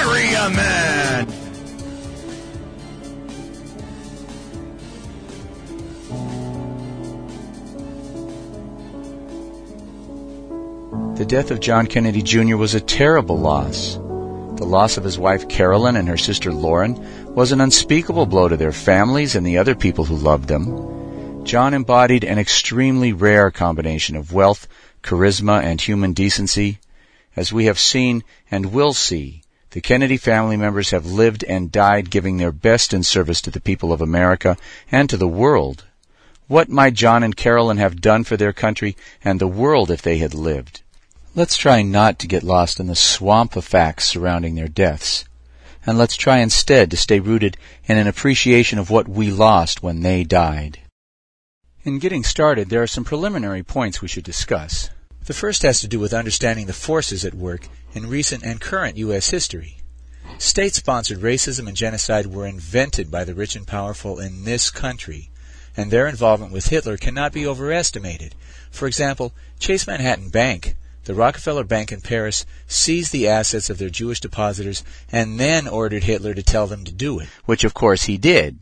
Man. The death of John Kennedy Jr. was a terrible loss. The loss of his wife Carolyn and her sister Lauren was an unspeakable blow to their families and the other people who loved them. John embodied an extremely rare combination of wealth, charisma, and human decency. As we have seen and will see, the Kennedy family members have lived and died giving their best in service to the people of America and to the world. What might John and Carolyn have done for their country and the world if they had lived? Let's try not to get lost in the swamp of facts surrounding their deaths. And let's try instead to stay rooted in an appreciation of what we lost when they died. In getting started, there are some preliminary points we should discuss. The first has to do with understanding the forces at work in recent and current U.S. history. State sponsored racism and genocide were invented by the rich and powerful in this country, and their involvement with Hitler cannot be overestimated. For example, Chase Manhattan Bank, the Rockefeller Bank in Paris, seized the assets of their Jewish depositors and then ordered Hitler to tell them to do it, which of course he did.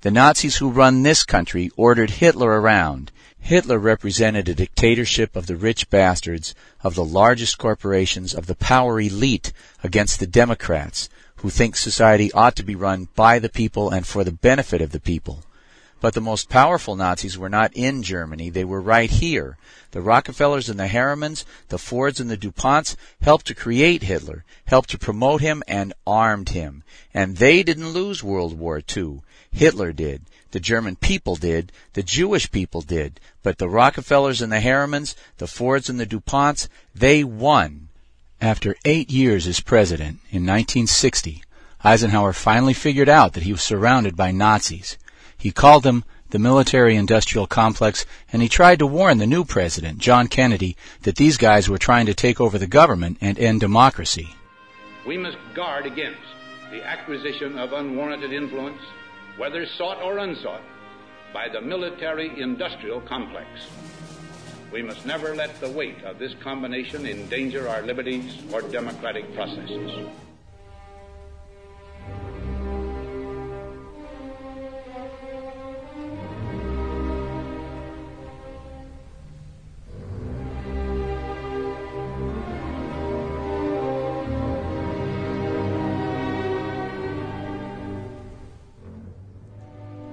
The Nazis who run this country ordered Hitler around. Hitler represented a dictatorship of the rich bastards, of the largest corporations, of the power elite against the Democrats, who think society ought to be run by the people and for the benefit of the people. But the most powerful Nazis were not in Germany, they were right here. The Rockefellers and the Harrimans, the Fords and the DuPonts helped to create Hitler, helped to promote him and armed him. And they didn't lose World War II. Hitler did. The German people did. The Jewish people did. But the Rockefellers and the Harrimans, the Fords and the DuPonts, they won. After eight years as president, in 1960, Eisenhower finally figured out that he was surrounded by Nazis. He called them the military industrial complex, and he tried to warn the new president, John Kennedy, that these guys were trying to take over the government and end democracy. We must guard against the acquisition of unwarranted influence, whether sought or unsought, by the military industrial complex. We must never let the weight of this combination endanger our liberties or democratic processes.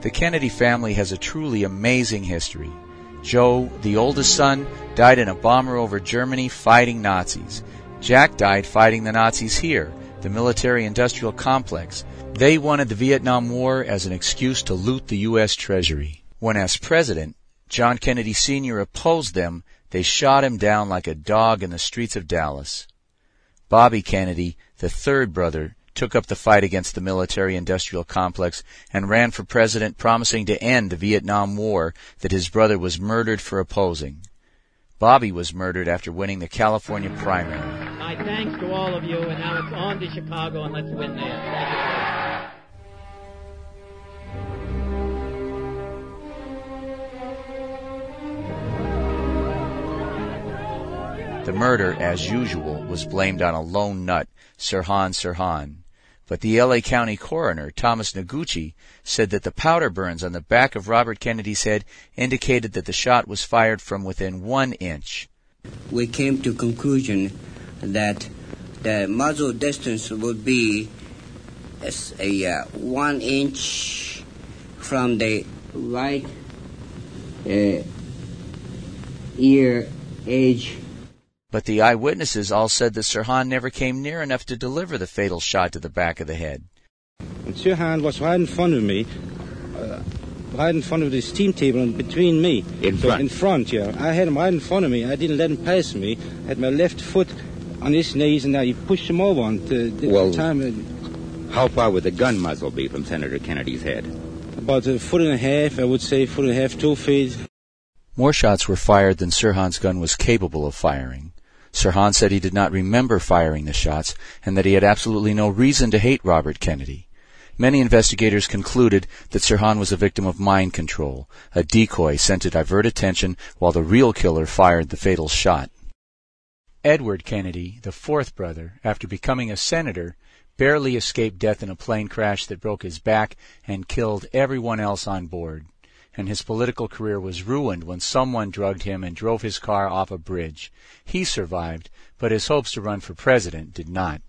The Kennedy family has a truly amazing history. Joe, the oldest son, died in a bomber over Germany fighting Nazis. Jack died fighting the Nazis here, the military industrial complex. They wanted the Vietnam War as an excuse to loot the U.S. Treasury. When as president, John Kennedy Sr. opposed them, they shot him down like a dog in the streets of Dallas. Bobby Kennedy, the third brother, took up the fight against the military industrial complex and ran for president, promising to end the Vietnam War that his brother was murdered for opposing. Bobby was murdered after winning the California primary. My thanks to all of you, and now it's on to Chicago, and let's win there. The murder, as usual, was blamed on a lone nut, Sirhan Sirhan. But the LA County coroner, Thomas Noguchi, said that the powder burns on the back of Robert Kennedy's head indicated that the shot was fired from within one inch. We came to conclusion that the muzzle distance would be a uh, one inch from the right uh, ear edge. But the eyewitnesses all said that Sirhan never came near enough to deliver the fatal shot to the back of the head. And Sirhan was right in front of me, uh, right in front of the steam table and between me. In so front? In front, yeah. I had him right in front of me. I didn't let him pass me. I had my left foot on his knees and I pushed him over. And the, the well, time, uh, how far would the gun muzzle be from Senator Kennedy's head? About a foot and a half, I would say, foot and a half, two feet. More shots were fired than Sirhan's gun was capable of firing. Sirhan said he did not remember firing the shots and that he had absolutely no reason to hate Robert Kennedy. Many investigators concluded that Sirhan was a victim of mind control, a decoy sent to divert attention while the real killer fired the fatal shot. Edward Kennedy, the fourth brother, after becoming a senator, barely escaped death in a plane crash that broke his back and killed everyone else on board and his political career was ruined when someone drugged him and drove his car off a bridge. He survived, but his hopes to run for president did not.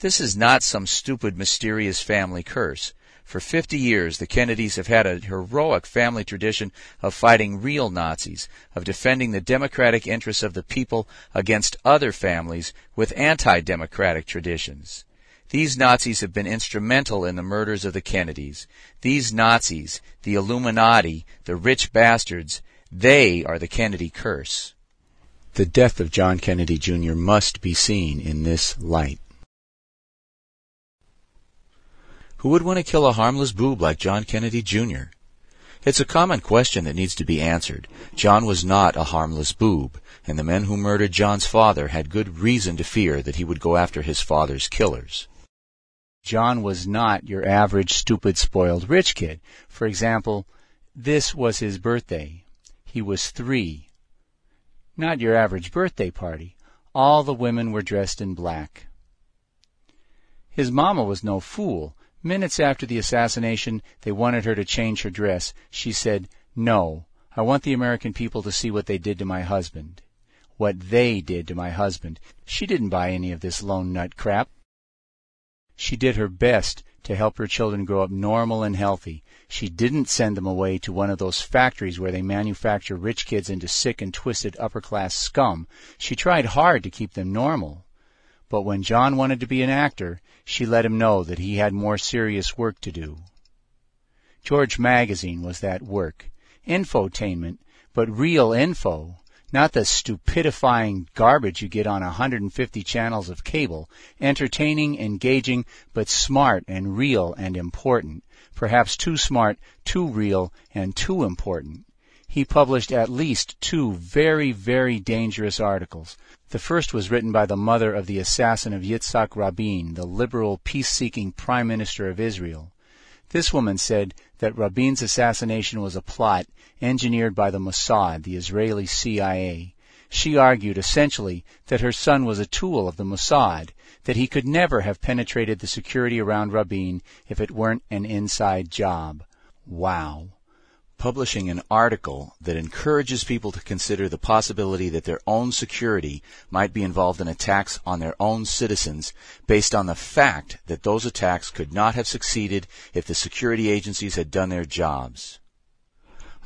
This is not some stupid, mysterious family curse. For 50 years, the Kennedys have had a heroic family tradition of fighting real Nazis, of defending the democratic interests of the people against other families with anti-democratic traditions. These Nazis have been instrumental in the murders of the Kennedys. These Nazis, the Illuminati, the rich bastards, they are the Kennedy curse. The death of John Kennedy Jr. must be seen in this light. Who would want to kill a harmless boob like John Kennedy Jr.? It's a common question that needs to be answered. John was not a harmless boob, and the men who murdered John's father had good reason to fear that he would go after his father's killers. John was not your average stupid spoiled rich kid. For example, this was his birthday. He was three. Not your average birthday party. All the women were dressed in black. His mamma was no fool. Minutes after the assassination, they wanted her to change her dress. She said, No, I want the American people to see what they did to my husband. What they did to my husband. She didn't buy any of this lone nut crap. She did her best to help her children grow up normal and healthy. She didn't send them away to one of those factories where they manufacture rich kids into sick and twisted upper class scum. She tried hard to keep them normal. But when John wanted to be an actor, she let him know that he had more serious work to do. George Magazine was that work. Infotainment, but real info not the stupidifying garbage you get on 150 channels of cable, entertaining, engaging, but smart and real and important, perhaps too smart, too real, and too important. He published at least two very, very dangerous articles. The first was written by the mother of the assassin of Yitzhak Rabin, the liberal, peace-seeking prime minister of Israel. This woman said that Rabin's assassination was a plot engineered by the Mossad, the Israeli CIA. She argued essentially that her son was a tool of the Mossad, that he could never have penetrated the security around Rabin if it weren't an inside job. Wow publishing an article that encourages people to consider the possibility that their own security might be involved in attacks on their own citizens based on the fact that those attacks could not have succeeded if the security agencies had done their jobs.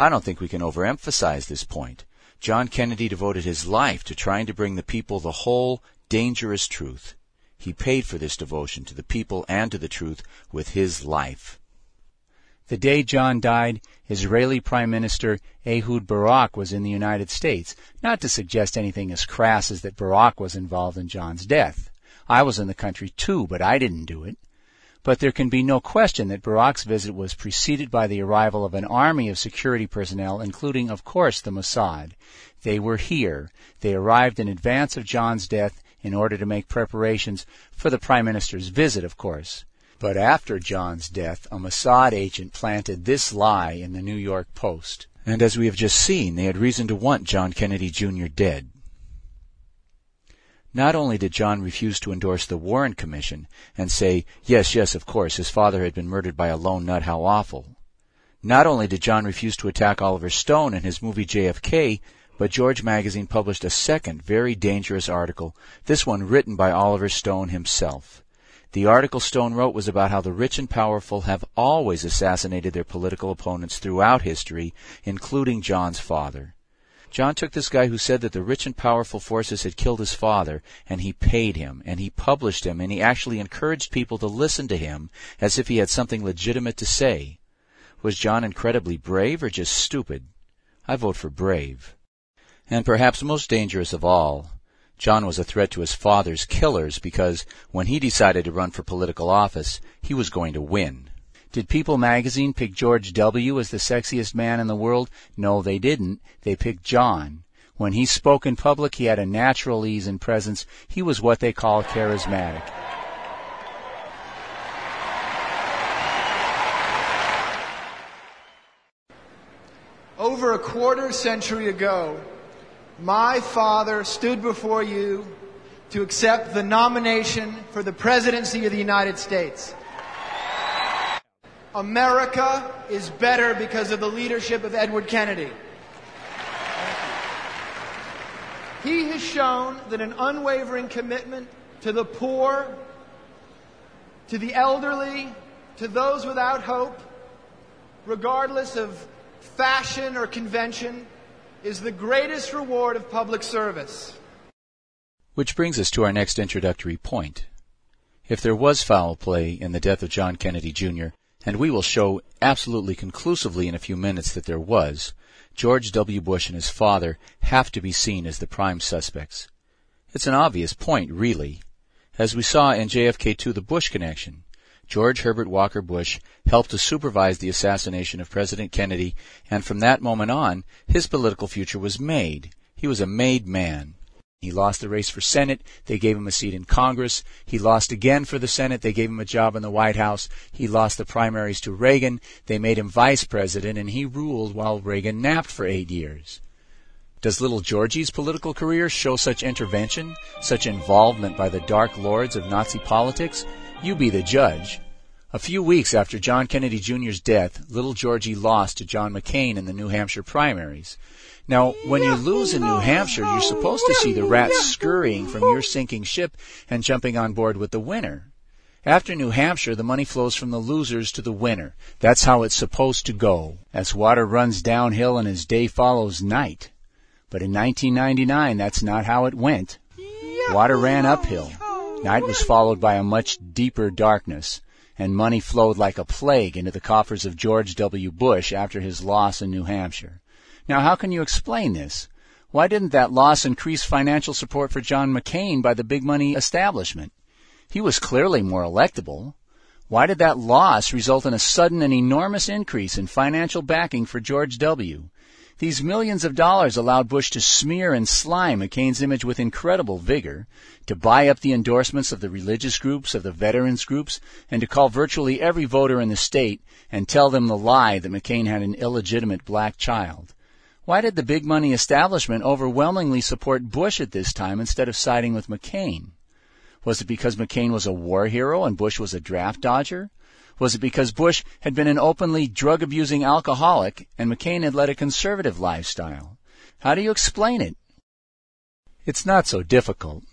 I don't think we can overemphasize this point. John Kennedy devoted his life to trying to bring the people the whole, dangerous truth. He paid for this devotion to the people and to the truth with his life. The day John died, Israeli Prime Minister Ehud Barak was in the United States, not to suggest anything as crass as that Barak was involved in John's death. I was in the country too, but I didn't do it. But there can be no question that Barak's visit was preceded by the arrival of an army of security personnel, including, of course, the Mossad. They were here. They arrived in advance of John's death in order to make preparations for the Prime Minister's visit, of course. But after John's death, a Mossad agent planted this lie in the New York Post. And as we have just seen, they had reason to want John Kennedy Jr. dead. Not only did John refuse to endorse the Warren Commission and say, yes, yes, of course, his father had been murdered by a lone nut, how awful. Not only did John refuse to attack Oliver Stone in his movie JFK, but George Magazine published a second very dangerous article, this one written by Oliver Stone himself. The article Stone wrote was about how the rich and powerful have always assassinated their political opponents throughout history, including John's father. John took this guy who said that the rich and powerful forces had killed his father, and he paid him, and he published him, and he actually encouraged people to listen to him as if he had something legitimate to say. Was John incredibly brave or just stupid? I vote for brave. And perhaps most dangerous of all, John was a threat to his father's killers because when he decided to run for political office, he was going to win. Did People magazine pick George W. as the sexiest man in the world? No, they didn't. They picked John. When he spoke in public, he had a natural ease and presence. He was what they call charismatic. Over a quarter century ago, my father stood before you to accept the nomination for the presidency of the United States. America is better because of the leadership of Edward Kennedy. He has shown that an unwavering commitment to the poor, to the elderly, to those without hope, regardless of fashion or convention, is the greatest reward of public service. Which brings us to our next introductory point. If there was foul play in the death of John Kennedy Jr., and we will show absolutely conclusively in a few minutes that there was, George W. Bush and his father have to be seen as the prime suspects. It's an obvious point, really. As we saw in JFK 2 The Bush Connection, George Herbert Walker Bush helped to supervise the assassination of President Kennedy, and from that moment on, his political future was made. He was a made man. He lost the race for Senate. They gave him a seat in Congress. He lost again for the Senate. They gave him a job in the White House. He lost the primaries to Reagan. They made him vice president, and he ruled while Reagan napped for eight years. Does little Georgie's political career show such intervention, such involvement by the dark lords of Nazi politics? You be the judge. A few weeks after John Kennedy Jr.'s death, little Georgie lost to John McCain in the New Hampshire primaries. Now, when you lose in New Hampshire, you're supposed to see the rats scurrying from your sinking ship and jumping on board with the winner. After New Hampshire, the money flows from the losers to the winner. That's how it's supposed to go, as water runs downhill and as day follows night. But in 1999, that's not how it went. Water ran uphill. Night was followed by a much deeper darkness, and money flowed like a plague into the coffers of George W. Bush after his loss in New Hampshire. Now, how can you explain this? Why didn't that loss increase financial support for John McCain by the big money establishment? He was clearly more electable. Why did that loss result in a sudden and enormous increase in financial backing for George W.? These millions of dollars allowed Bush to smear and slime McCain's image with incredible vigor, to buy up the endorsements of the religious groups, of the veterans groups, and to call virtually every voter in the state and tell them the lie that McCain had an illegitimate black child. Why did the big money establishment overwhelmingly support Bush at this time instead of siding with McCain? Was it because McCain was a war hero and Bush was a draft dodger? Was it because Bush had been an openly drug abusing alcoholic and McCain had led a conservative lifestyle? How do you explain it? It's not so difficult.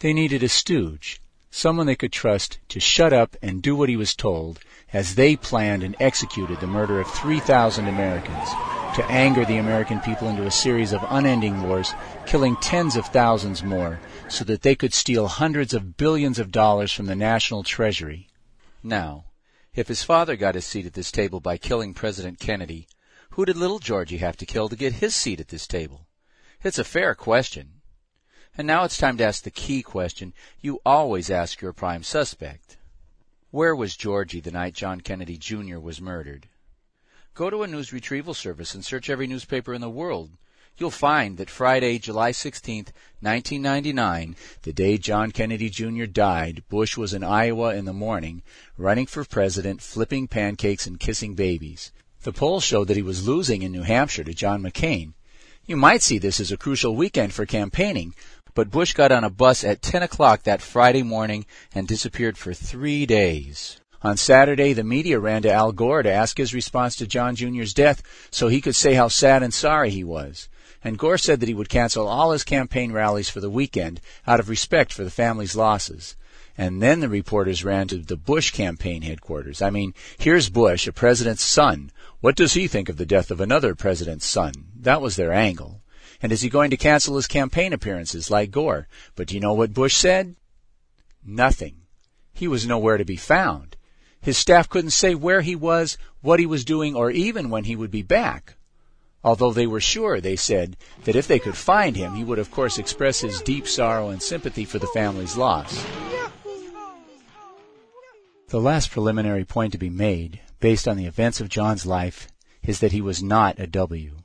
They needed a stooge, someone they could trust to shut up and do what he was told as they planned and executed the murder of 3,000 Americans to anger the American people into a series of unending wars, killing tens of thousands more, so that they could steal hundreds of billions of dollars from the national treasury. Now, if his father got his seat at this table by killing President Kennedy, who did little Georgie have to kill to get his seat at this table? It's a fair question. And now it's time to ask the key question you always ask your prime suspect. Where was Georgie the night John Kennedy Jr. was murdered? Go to a news retrieval service and search every newspaper in the world. You'll find that Friday, July 16, 1999, the day John Kennedy Jr. died, Bush was in Iowa in the morning, running for president, flipping pancakes and kissing babies. The polls showed that he was losing in New Hampshire to John McCain. You might see this as a crucial weekend for campaigning, But Bush got on a bus at 10 o'clock that Friday morning and disappeared for three days. On Saturday, the media ran to Al Gore to ask his response to John Jr.'s death so he could say how sad and sorry he was. And Gore said that he would cancel all his campaign rallies for the weekend out of respect for the family's losses. And then the reporters ran to the Bush campaign headquarters. I mean, here's Bush, a president's son. What does he think of the death of another president's son? That was their angle. And is he going to cancel his campaign appearances like Gore? But do you know what Bush said? Nothing. He was nowhere to be found. His staff couldn't say where he was, what he was doing, or even when he would be back. Although they were sure, they said, that if they could find him, he would of course express his deep sorrow and sympathy for the family's loss. The last preliminary point to be made, based on the events of John's life, is that he was not a W.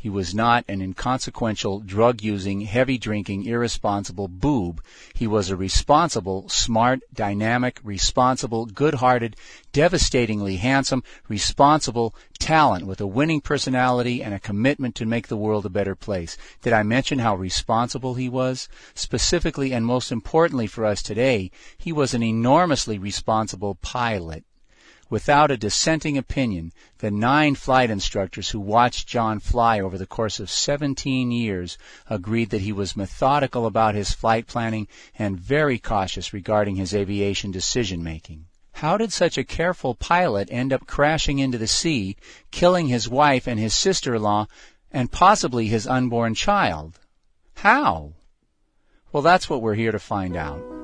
He was not an inconsequential, drug using, heavy drinking, irresponsible boob. He was a responsible, smart, dynamic, responsible, good hearted, devastatingly handsome, responsible talent with a winning personality and a commitment to make the world a better place. Did I mention how responsible he was? Specifically and most importantly for us today, he was an enormously responsible pilot. Without a dissenting opinion, the nine flight instructors who watched John fly over the course of 17 years agreed that he was methodical about his flight planning and very cautious regarding his aviation decision making. How did such a careful pilot end up crashing into the sea, killing his wife and his sister-in-law and possibly his unborn child? How? Well, that's what we're here to find out.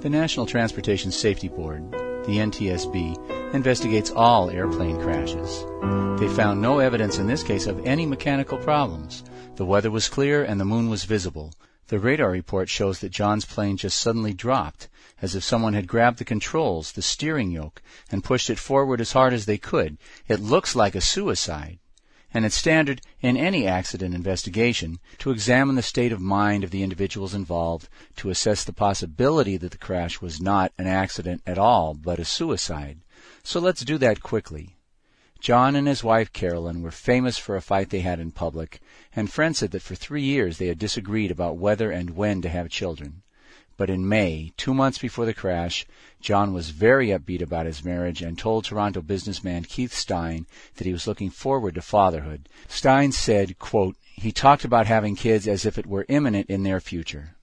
The National Transportation Safety Board, the NTSB, investigates all airplane crashes. They found no evidence in this case of any mechanical problems. The weather was clear and the moon was visible. The radar report shows that John's plane just suddenly dropped, as if someone had grabbed the controls, the steering yoke, and pushed it forward as hard as they could. It looks like a suicide and it's standard in any accident investigation to examine the state of mind of the individuals involved to assess the possibility that the crash was not an accident at all but a suicide. So let's do that quickly. John and his wife Carolyn were famous for a fight they had in public, and friends said that for three years they had disagreed about whether and when to have children. But in May, two months before the crash, John was very upbeat about his marriage and told Toronto businessman Keith Stein that he was looking forward to fatherhood. Stein said, quote, he talked about having kids as if it were imminent in their future.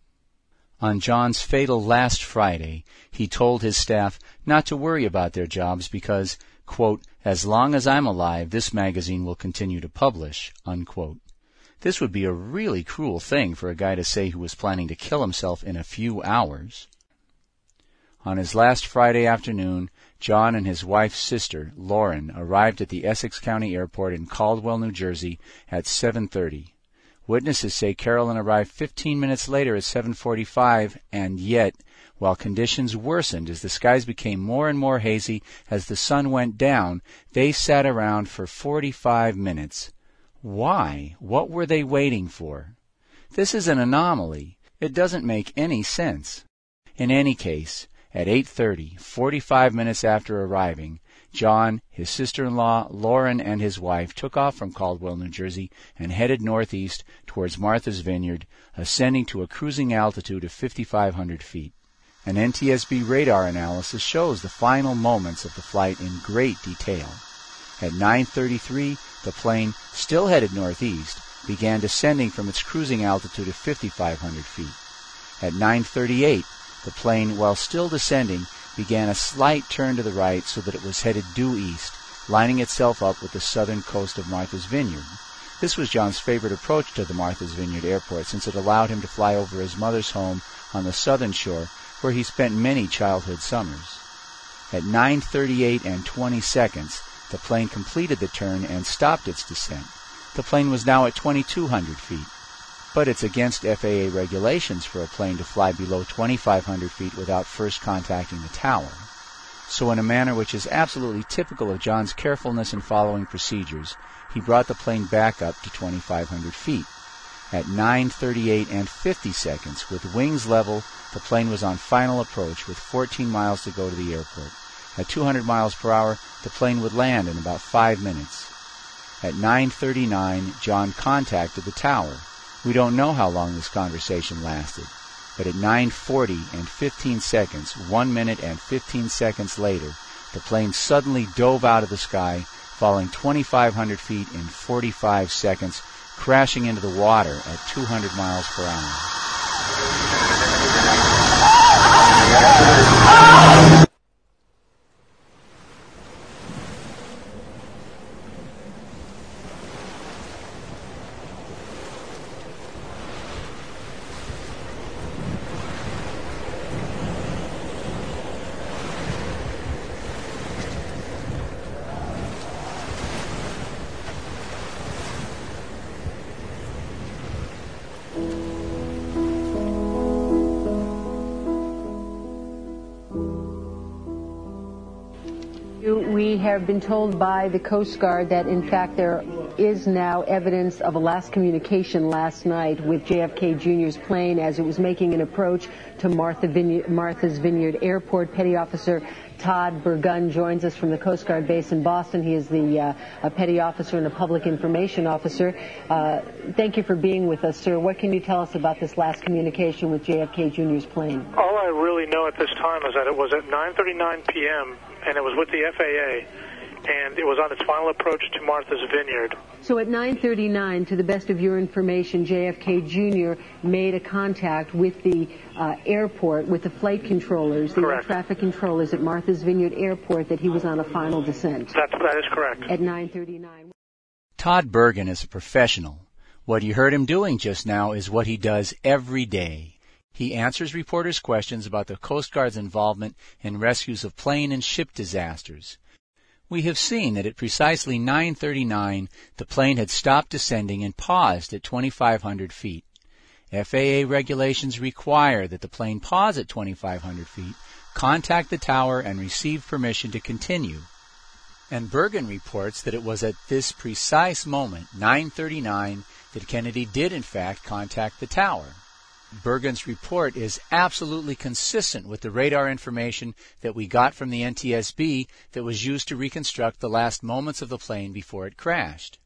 On John's fatal last Friday, he told his staff not to worry about their jobs because, quote, as long as I'm alive, this magazine will continue to publish, unquote. This would be a really cruel thing for a guy to say who was planning to kill himself in a few hours. On his last Friday afternoon, John and his wife's sister, Lauren, arrived at the Essex County Airport in Caldwell, New Jersey at 7:30. Witnesses say Carolyn arrived 15 minutes later at 7:45 and yet while conditions worsened as the skies became more and more hazy as the sun went down, they sat around for 45 minutes why? What were they waiting for? This is an anomaly. It doesn't make any sense. In any case, at 8:30, 45 minutes after arriving, John, his sister-in-law, Lauren, and his wife took off from Caldwell, New Jersey, and headed northeast towards Martha's Vineyard, ascending to a cruising altitude of 5,500 feet. An NTSB radar analysis shows the final moments of the flight in great detail. At 9:33, the plane, still headed northeast, began descending from its cruising altitude of 5,500 feet. At 9:38, the plane, while still descending, began a slight turn to the right so that it was headed due east, lining itself up with the southern coast of Martha's Vineyard. This was John's favorite approach to the Martha's Vineyard airport since it allowed him to fly over his mother's home on the southern shore where he spent many childhood summers. At 9:38 and 20 seconds, the plane completed the turn and stopped its descent. The plane was now at 2,200 feet. But it's against FAA regulations for a plane to fly below 2,500 feet without first contacting the tower. So in a manner which is absolutely typical of John's carefulness in following procedures, he brought the plane back up to 2,500 feet. At 9:38 and 50 seconds, with wings level, the plane was on final approach with 14 miles to go to the airport. At 200 miles per hour, the plane would land in about five minutes. At 9.39, John contacted the tower. We don't know how long this conversation lasted, but at 9.40 and 15 seconds, one minute and 15 seconds later, the plane suddenly dove out of the sky, falling 2,500 feet in 45 seconds, crashing into the water at 200 miles per hour. Have been told by the Coast Guard that, in fact, there is now evidence of a last communication last night with JFK Jr.'s plane as it was making an approach to Martha Martha's Vineyard Airport. Petty Officer Todd Burgun joins us from the Coast Guard base in Boston. He is the uh, petty officer and a public information officer. Uh, thank you for being with us, sir. What can you tell us about this last communication with JFK Jr.'s plane? All I really know at this time is that it was at 9:39 p.m. and it was with the FAA and it was on its final approach to Martha's Vineyard. So at 9:39, to the best of your information, JFK Jr. made a contact with the uh, airport, with the flight controllers, the air traffic controllers at Martha's Vineyard Airport, that he was on a final descent. That, that is correct. At 9:39. Todd Burgun is a professional. What you heard him doing just now is what he does every day. He answers reporters' questions about the Coast Guard's involvement in rescues of plane and ship disasters. We have seen that at precisely 9:39 the plane had stopped descending and paused at 2500 feet. FAA regulations require that the plane pause at 2500 feet, contact the tower and receive permission to continue. And Bergen reports that it was at this precise moment, 9:39, that Kennedy did in fact contact the tower. Burgun's report is absolutely consistent with the radar information that we got from the NTSB that was used to reconstruct the last moments of the plane before it crashed.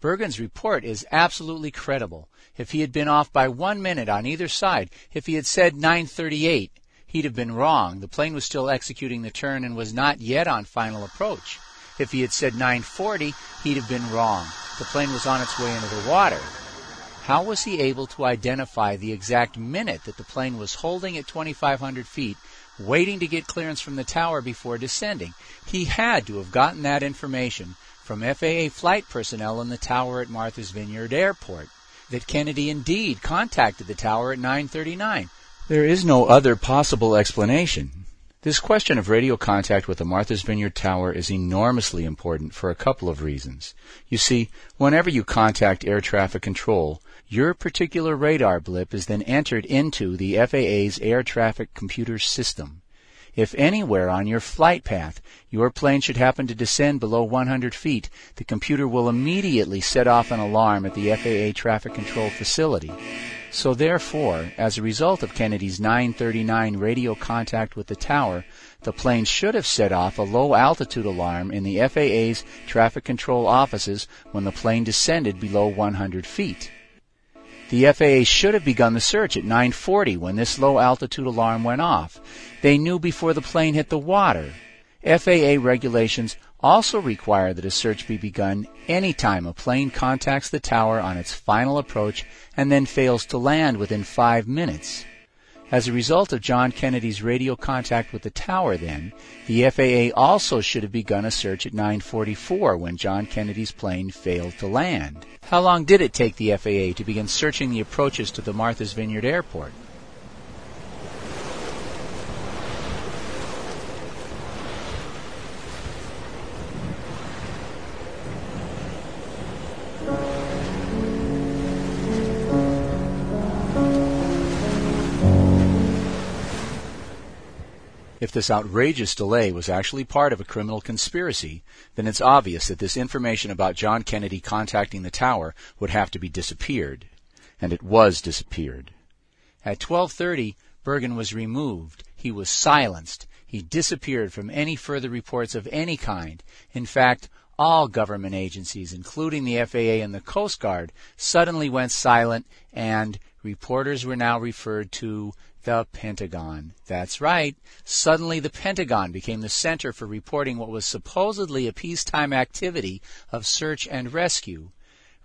Burgun's report is absolutely credible. If he had been off by one minute on either side, if he had said 938, he'd have been wrong. The plane was still executing the turn and was not yet on final approach. If he had said 940, he'd have been wrong. The plane was on its way into the water. How was he able to identify the exact minute that the plane was holding at 2,500 feet, waiting to get clearance from the tower before descending? He had to have gotten that information from FAA flight personnel in the tower at Martha's Vineyard Airport. That Kennedy indeed contacted the tower at 939. There is no other possible explanation. This question of radio contact with the Martha's Vineyard Tower is enormously important for a couple of reasons. You see, whenever you contact air traffic control, your particular radar blip is then entered into the FAA's air traffic computer system. If anywhere on your flight path your plane should happen to descend below 100 feet, the computer will immediately set off an alarm at the FAA traffic control facility. So therefore, as a result of Kennedy's 939 radio contact with the tower, the plane should have set off a low altitude alarm in the FAA's traffic control offices when the plane descended below 100 feet. The FAA should have begun the search at 940 when this low altitude alarm went off. They knew before the plane hit the water. FAA regulations also require that a search be begun any time a plane contacts the tower on its final approach and then fails to land within five minutes. As a result of John Kennedy's radio contact with the tower then, the FAA also should have begun a search at 944 when John Kennedy's plane failed to land. How long did it take the FAA to begin searching the approaches to the Martha's Vineyard Airport? If this outrageous delay was actually part of a criminal conspiracy, then it's obvious that this information about John Kennedy contacting the tower would have to be disappeared. And it was disappeared. At 12:30, Bergen was removed. He was silenced. he disappeared from any further reports of any kind. In fact, all government agencies, including the FAA and the Coast Guard, suddenly went silent, and reporters were now referred to the Pentagon. That's right. Suddenly, the Pentagon became the center for reporting what was supposedly a peacetime activity of search and rescue,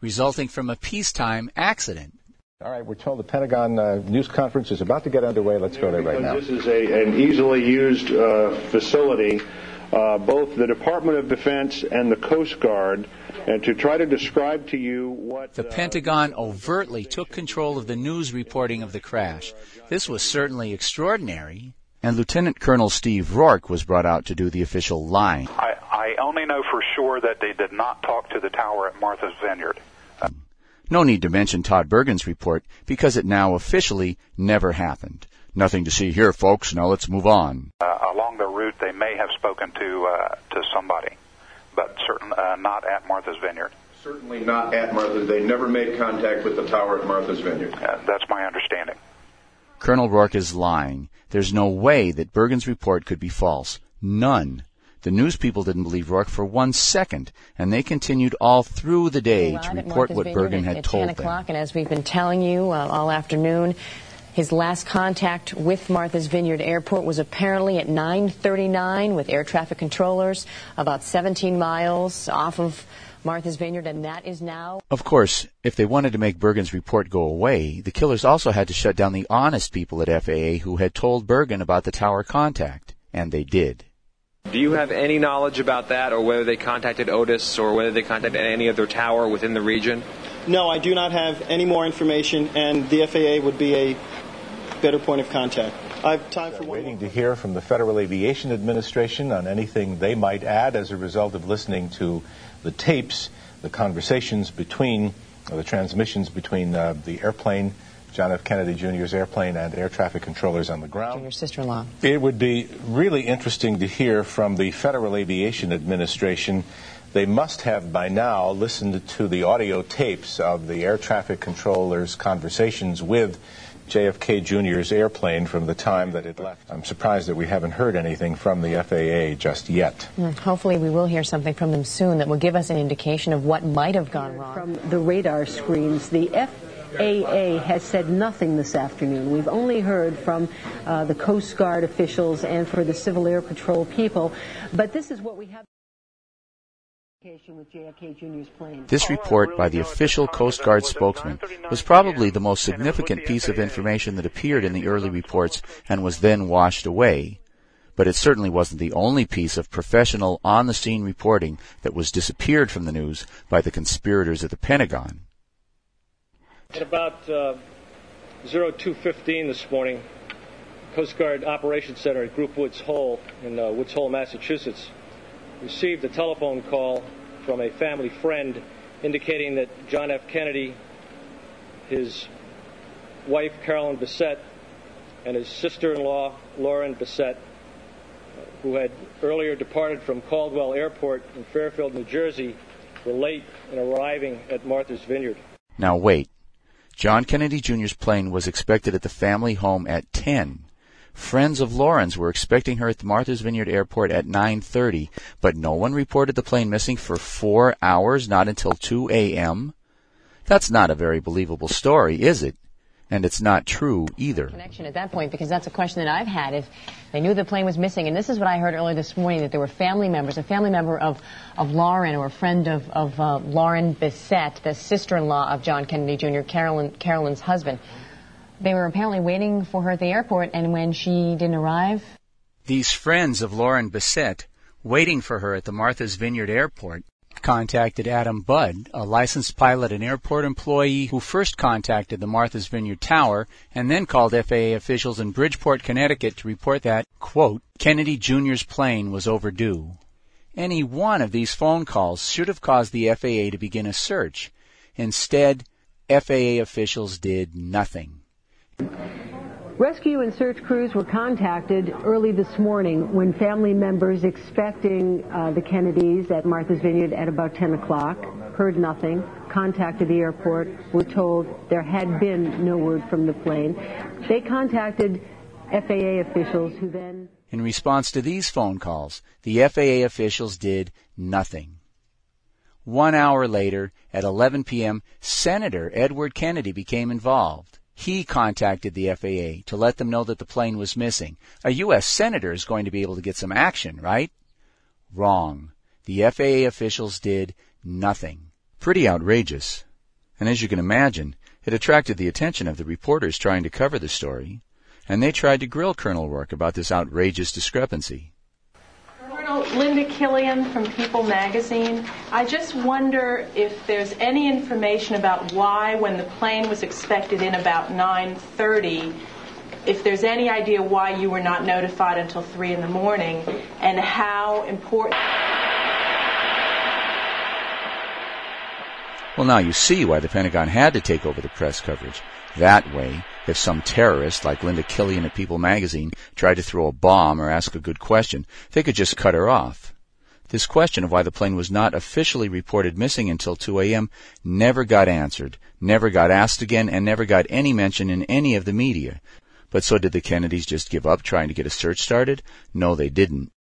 resulting from a peacetime accident. All right, we're told the Pentagon uh, news conference is about to get underway. Let's go there right now. This is a, an easily used uh, facility. Uh, both the Department of Defense and the Coast Guard, and to try to describe to you what the Pentagon overtly took control of the news reporting of the crash. This was certainly extraordinary. And Lieutenant Colonel Steve Rourke was brought out to do the official line. I, I only know for sure that they did not talk to the tower at Martha's Vineyard. No need to mention Todd Bergen's report because it now officially never happened. Nothing to see here, folks. Now let's move on. Uh, along the route, they may have spoken to uh, to somebody, but certain uh, not at Martha's Vineyard. Certainly not at Martha's. They never made contact with the tower at Martha's Vineyard. Uh, that's my understanding. Colonel Rourke is lying. There's no way that Bergen's report could be false. None. The news people didn't believe Rourke for one second, and they continued all through the day to report what Bergen had told at, told 10 o'clock, And as we've been telling you uh, all afternoon, his last contact with Martha's Vineyard Airport was apparently at 9:39 with air traffic controllers, about 17 miles off of Martha's Vineyard, and that is now. Of course, if they wanted to make Bergen's report go away, the killers also had to shut down the honest people at FAA who had told Bergen about the tower contact, and they did. Do you have any knowledge about that, or whether they contacted Otis, or whether they contacted any other tower within the region? No, I do not have any more information, and the FAA would be a better point of contact. I have time for one Waiting to hear from the Federal Aviation Administration on anything they might add as a result of listening to the tapes, the conversations between, or the transmissions between uh, the airplane John F. Kennedy Jr.'s airplane and air traffic controllers on the ground. Your sister-in-law. It would be really interesting to hear from the Federal Aviation Administration. They must have by now listened to the audio tapes of the air traffic controllers' conversations with JFK Jr.'s airplane from the time that it left. I'm surprised that we haven't heard anything from the FAA just yet. Mm, Hopefully, we will hear something from them soon that will give us an indication of what might have gone wrong. From the radar screens, the FAA has said nothing this afternoon. We've only heard from uh, the Coast Guard officials and for the Civil Air Patrol people, but this is what we have. This report by the official Coast Guard spokesman was probably the most significant piece of information that appeared in the early reports and was then washed away. But it certainly wasn't the only piece of professional on the scene reporting that was disappeared from the news by the conspirators at the Pentagon. At about uh, 0215 this morning, Coast Guard Operations Center at Group Woods Hole in uh, Woods Hole, Massachusetts, received a telephone call from a family friend indicating that John F. Kennedy, his wife Carolyn Bessette, and his sister-in-law Lauren Bessette, who had earlier departed from Caldwell Airport in Fairfield, New Jersey, were late in arriving at Martha's Vineyard. Now wait. John Kennedy Jr.'s plane was expected at the family home at 10. Friends of Lauren's were expecting her at Martha's Vineyard Airport at 9:30, but no one reported the plane missing for 4 hours, not until 2 a.m. That's not a very believable story, is it? And it's not true either. Connection at that point, because that's a question that I've had. If they knew the plane was missing, and this is what I heard earlier this morning, that there were family members, a family member of, of Lauren or a friend of, of uh, Lauren Bessette, the sister-in-law of John Kennedy Jr., Carolyn, Carolyn's husband. They were apparently waiting for her at the airport, and when she didn't arrive, These friends of Lauren Bessette, waiting for her at the Martha's Vineyard Airport, contacted Adam Budd, a licensed pilot and airport employee who first contacted the Martha's Vineyard Tower and then called FAA officials in Bridgeport, Connecticut to report that, quote, Kennedy Jr.'s plane was overdue. Any one of these phone calls should have caused the FAA to begin a search. Instead, FAA officials did nothing. Rescue and search crews were contacted early this morning when family members expecting uh, the Kennedys at Martha's Vineyard at about 10 o'clock heard nothing, contacted the airport, were told there had been no word from the plane. They contacted FAA officials who then In response to these phone calls, the FAA officials did nothing. One hour later, at 11 p.m., Senator Edward Kennedy became involved. He contacted the FAA to let them know that the plane was missing. A U.S. Senator is going to be able to get some action, right? Wrong. The FAA officials did nothing. Pretty outrageous. And as you can imagine, it attracted the attention of the reporters trying to cover the story, and they tried to grill Colonel Rourke about this outrageous discrepancy. Linda Killian from People magazine. I just wonder if there's any information about why, when the plane was expected in about 9:30, if there's any idea why you were not notified until 3 in the morning, and how important. Well, now you see why the Pentagon had to take over the press coverage. That way, if some terrorist like Linda Killian at People magazine tried to throw a bomb or ask a good question, they could just cut her off. This question of why the plane was not officially reported missing until 2 a.m. never got answered, never got asked again, and never got any mention in any of the media. But so did the Kennedys just give up trying to get a search started? No, they didn't.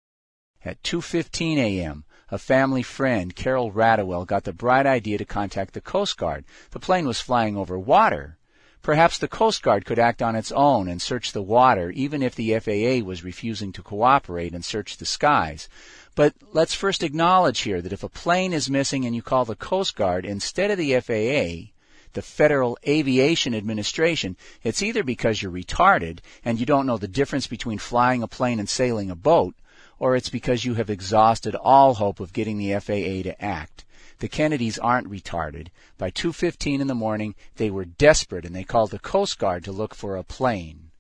At 2:15 a.m., a family friend, Carol Ratowell, got the bright idea to contact the Coast Guard. The plane was flying over water. Perhaps the Coast Guard could act on its own and search the water, even if the FAA was refusing to cooperate and search the skies. But let's first acknowledge here that if a plane is missing and you call the Coast Guard instead of the FAA, the Federal Aviation Administration, it's either because you're retarded and you don't know the difference between flying a plane and sailing a boat, or it's because you have exhausted all hope of getting the FAA to act. The Kennedys aren't retarded. By 2:15 in the morning, they were desperate and they called the Coast Guard to look for a plane.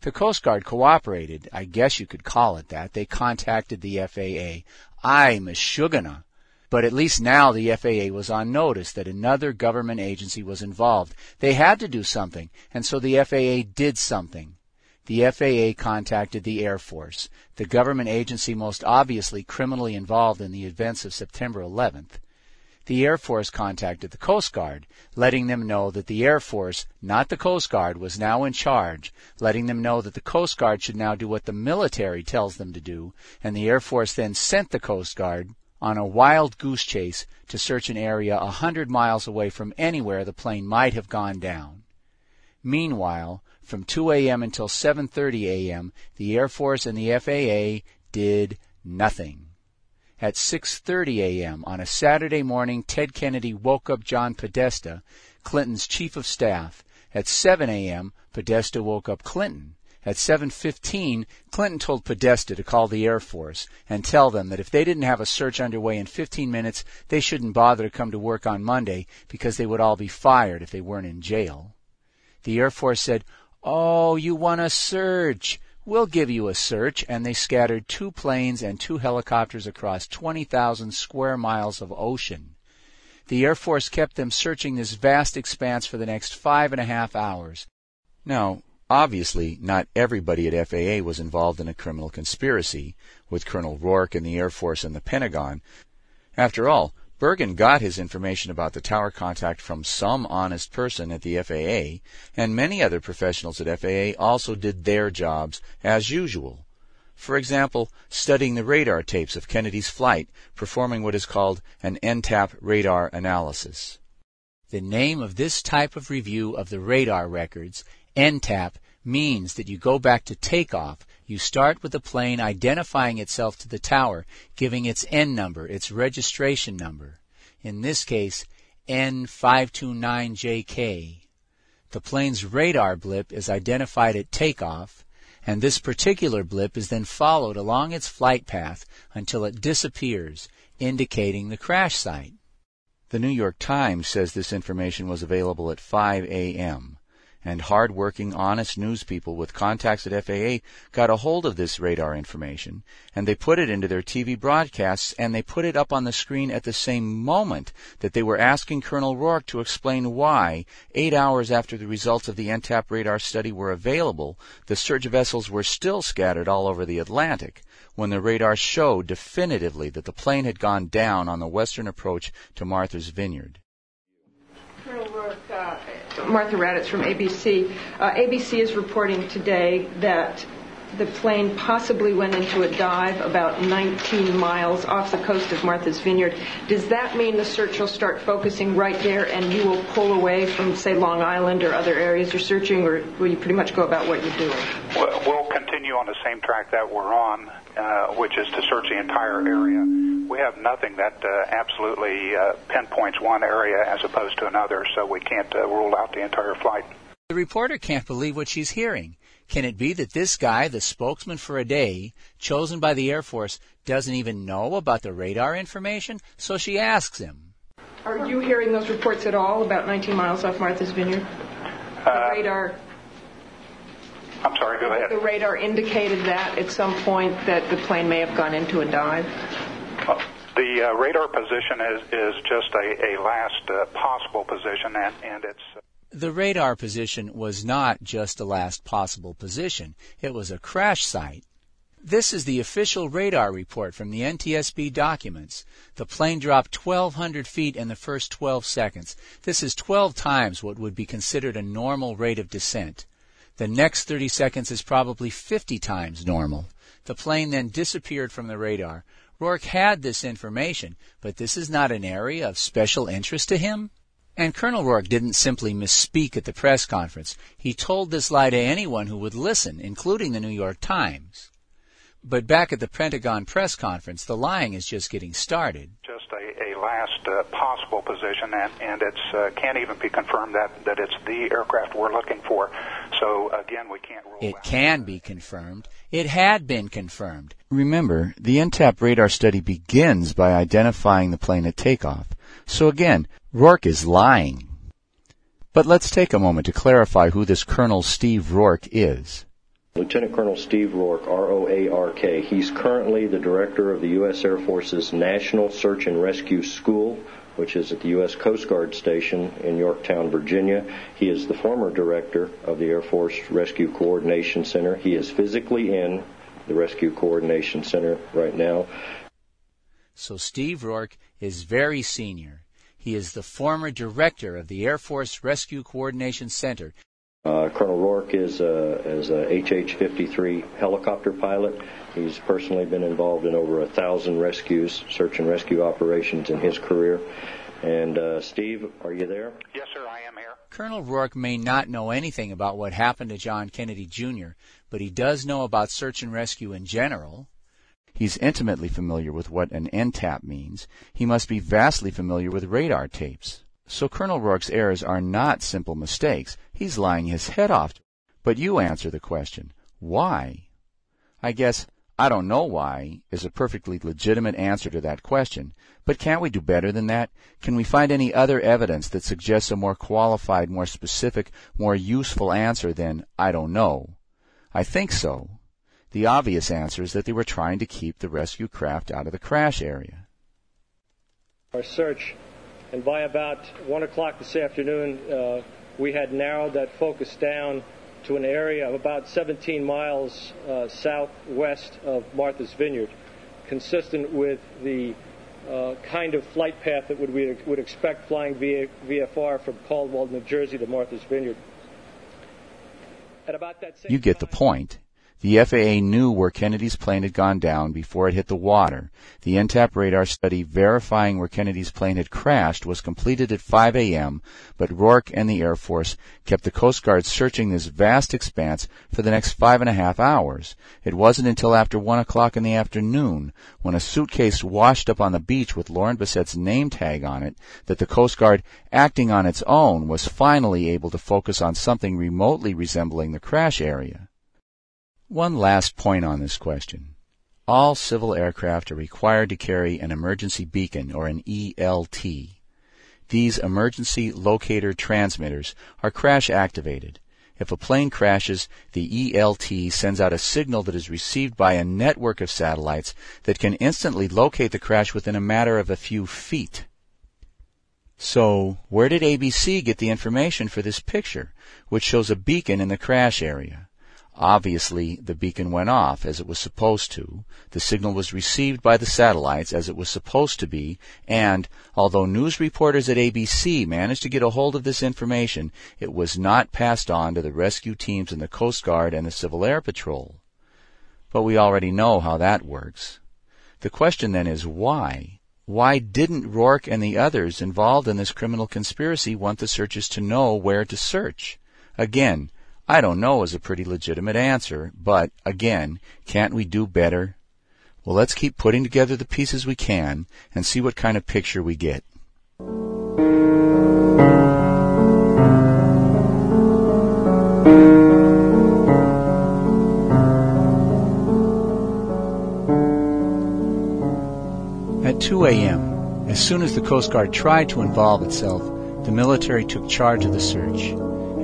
The Coast Guard cooperated, I guess you could call it that. They contacted the FAA. I, Meshuggah. But at least now the FAA was on notice that another government agency was involved. They had to do something, and so the FAA did something the FAA contacted the Air Force, the government agency most obviously criminally involved in the events of September 11th. The Air Force contacted the Coast Guard, letting them know that the Air Force, not the Coast Guard, was now in charge, letting them know that the Coast Guard should now do what the military tells them to do, and the Air Force then sent the Coast Guard on a wild goose chase to search an area a hundred miles away from anywhere the plane might have gone down. Meanwhile, from 2 a.m. until 7:30 a.m., the Air Force and the FAA did nothing. At 6:30 a.m. on a Saturday morning, Ted Kennedy woke up John Podesta, Clinton's chief of staff. At 7 a.m., Podesta woke up Clinton. At 7:15, Clinton told Podesta to call the Air Force and tell them that if they didn't have a search underway in 15 minutes, they shouldn't bother to come to work on Monday because they would all be fired if they weren't in jail. The Air Force said, Oh, you want a search? We'll give you a search. And they scattered two planes and two helicopters across 20,000 square miles of ocean. The Air Force kept them searching this vast expanse for the next five and a half hours. Now, obviously, not everybody at FAA was involved in a criminal conspiracy with Colonel Rourke and the Air Force and the Pentagon. After all, Bergen got his information about the tower contact from some honest person at the FAA, and many other professionals at FAA also did their jobs as usual. For example, studying the radar tapes of Kennedy's flight, performing what is called an NTAP radar analysis. The name of this type of review of the radar records, NTAP, means that you go back to takeoff you start with the plane identifying itself to the tower, giving its N number, its registration number. In this case, N529JK. The plane's radar blip is identified at takeoff, and this particular blip is then followed along its flight path until it disappears, indicating the crash site. The New York Times says this information was available at 5 a.m and hard-working, honest news people with contacts at FAA got a hold of this radar information, and they put it into their TV broadcasts, and they put it up on the screen at the same moment that they were asking Colonel Rourke to explain why, eight hours after the results of the NTAP radar study were available, the search vessels were still scattered all over the Atlantic, when the radar showed definitively that the plane had gone down on the western approach to Martha's Vineyard. Colonel Rourke, uh, Martha Raddatz from ABC. Uh, ABC is reporting today that the plane possibly went into a dive about 19 miles off the coast of Martha's Vineyard. Does that mean the search will start focusing right there and you will pull away from, say, Long Island or other areas you're searching, or will you pretty much go about what you're doing? We'll continue on the same track that we're on, uh, which is to search the entire area. We have nothing that uh, absolutely uh, pinpoints one area as opposed to another, so we can't uh, rule out the entire flight. The reporter can't believe what she's hearing. Can it be that this guy, the spokesman for a day, chosen by the Air Force, doesn't even know about the radar information? So she asks him. Are you hearing those reports at all about 19 miles off Martha's Vineyard? The Uh, radar. I'm sorry, go ahead. The radar indicated that at some point that the plane may have gone into a dive. The uh, radar position is, is just a, a last uh, possible position, and, and it's The radar position was not just a last possible position. It was a crash site. This is the official radar report from the NTSB documents. The plane dropped 1,200 feet in the first 12 seconds. This is 12 times what would be considered a normal rate of descent. The next 30 seconds is probably 50 times normal. The plane then disappeared from the radar. Rourke had this information, but this is not an area of special interest to him? And Colonel Rourke didn't simply misspeak at the press conference. He told this lie to anyone who would listen, including the New York Times. But back at the Pentagon press conference, the lying is just getting started. just a, a last uh, possible position, and, and it's uh, can't even be confirmed that, that it's the aircraft we're looking for. So again, we can't rule It can be confirmed. It had been confirmed. Remember, the NTAP radar study begins by identifying the plane at takeoff. So again, Rourke is lying. But let's take a moment to clarify who this Colonel Steve Rourke is. Lieutenant Colonel Steve Rourke, R-O-A-R-K. He's currently the director of the U.S. Air Force's National Search and Rescue School, which is at the U.S. Coast Guard Station in Yorktown, Virginia. He is the former director of the Air Force Rescue Coordination Center. He is physically in the Rescue Coordination Center right now. So Steve Rourke is very senior. He is the former director of the Air Force Rescue Coordination Center. Uh, Colonel Rourke is a, is a HH-53 helicopter pilot. He's personally been involved in over a thousand rescues, search and rescue operations in his career. And uh, Steve, are you there? Yes, sir, I am here. Colonel Rourke may not know anything about what happened to John Kennedy Jr., but he does know about search and rescue in general. He's intimately familiar with what an NTAP means. He must be vastly familiar with radar tapes. So Colonel Rourke's errors are not simple mistakes. He's lying his head off. But you answer the question, why? I guess I don't know why is a perfectly legitimate answer to that question. But can't we do better than that? Can we find any other evidence that suggests a more qualified, more specific, more useful answer than I don't know? I think so. The obvious answer is that they were trying to keep the rescue craft out of the crash area. Our search, and by about 1 o'clock this afternoon, uh, we had narrowed that focus down to an area of about 17 miles uh, southwest of Martha's Vineyard, consistent with the uh, kind of flight path that would we would expect flying via VFR from Caldwell, New Jersey to Martha's Vineyard. At about that same You get the point. The FAA knew where Kennedy's plane had gone down before it hit the water. The NTAP radar study verifying where Kennedy's plane had crashed was completed at 5 a.m., but Rourke and the Air Force kept the Coast Guard searching this vast expanse for the next five and a half hours. It wasn't until after 1 o'clock in the afternoon, when a suitcase washed up on the beach with Lauren Bessette's name tag on it, that the Coast Guard, acting on its own, was finally able to focus on something remotely resembling the crash area. One last point on this question. All civil aircraft are required to carry an emergency beacon or an ELT. These emergency locator transmitters are crash activated. If a plane crashes, the ELT sends out a signal that is received by a network of satellites that can instantly locate the crash within a matter of a few feet. So, where did ABC get the information for this picture, which shows a beacon in the crash area? Obviously, the beacon went off as it was supposed to. The signal was received by the satellites as it was supposed to be, and although news reporters at ABC managed to get a hold of this information, it was not passed on to the rescue teams in the Coast Guard and the Civil Air Patrol. But we already know how that works. The question then is why? Why didn't Rourke and the others involved in this criminal conspiracy want the searchers to know where to search? Again, I don't know is a pretty legitimate answer, but again, can't we do better? Well, let's keep putting together the pieces we can and see what kind of picture we get. At 2 a.m., as soon as the Coast Guard tried to involve itself, the military took charge of the search.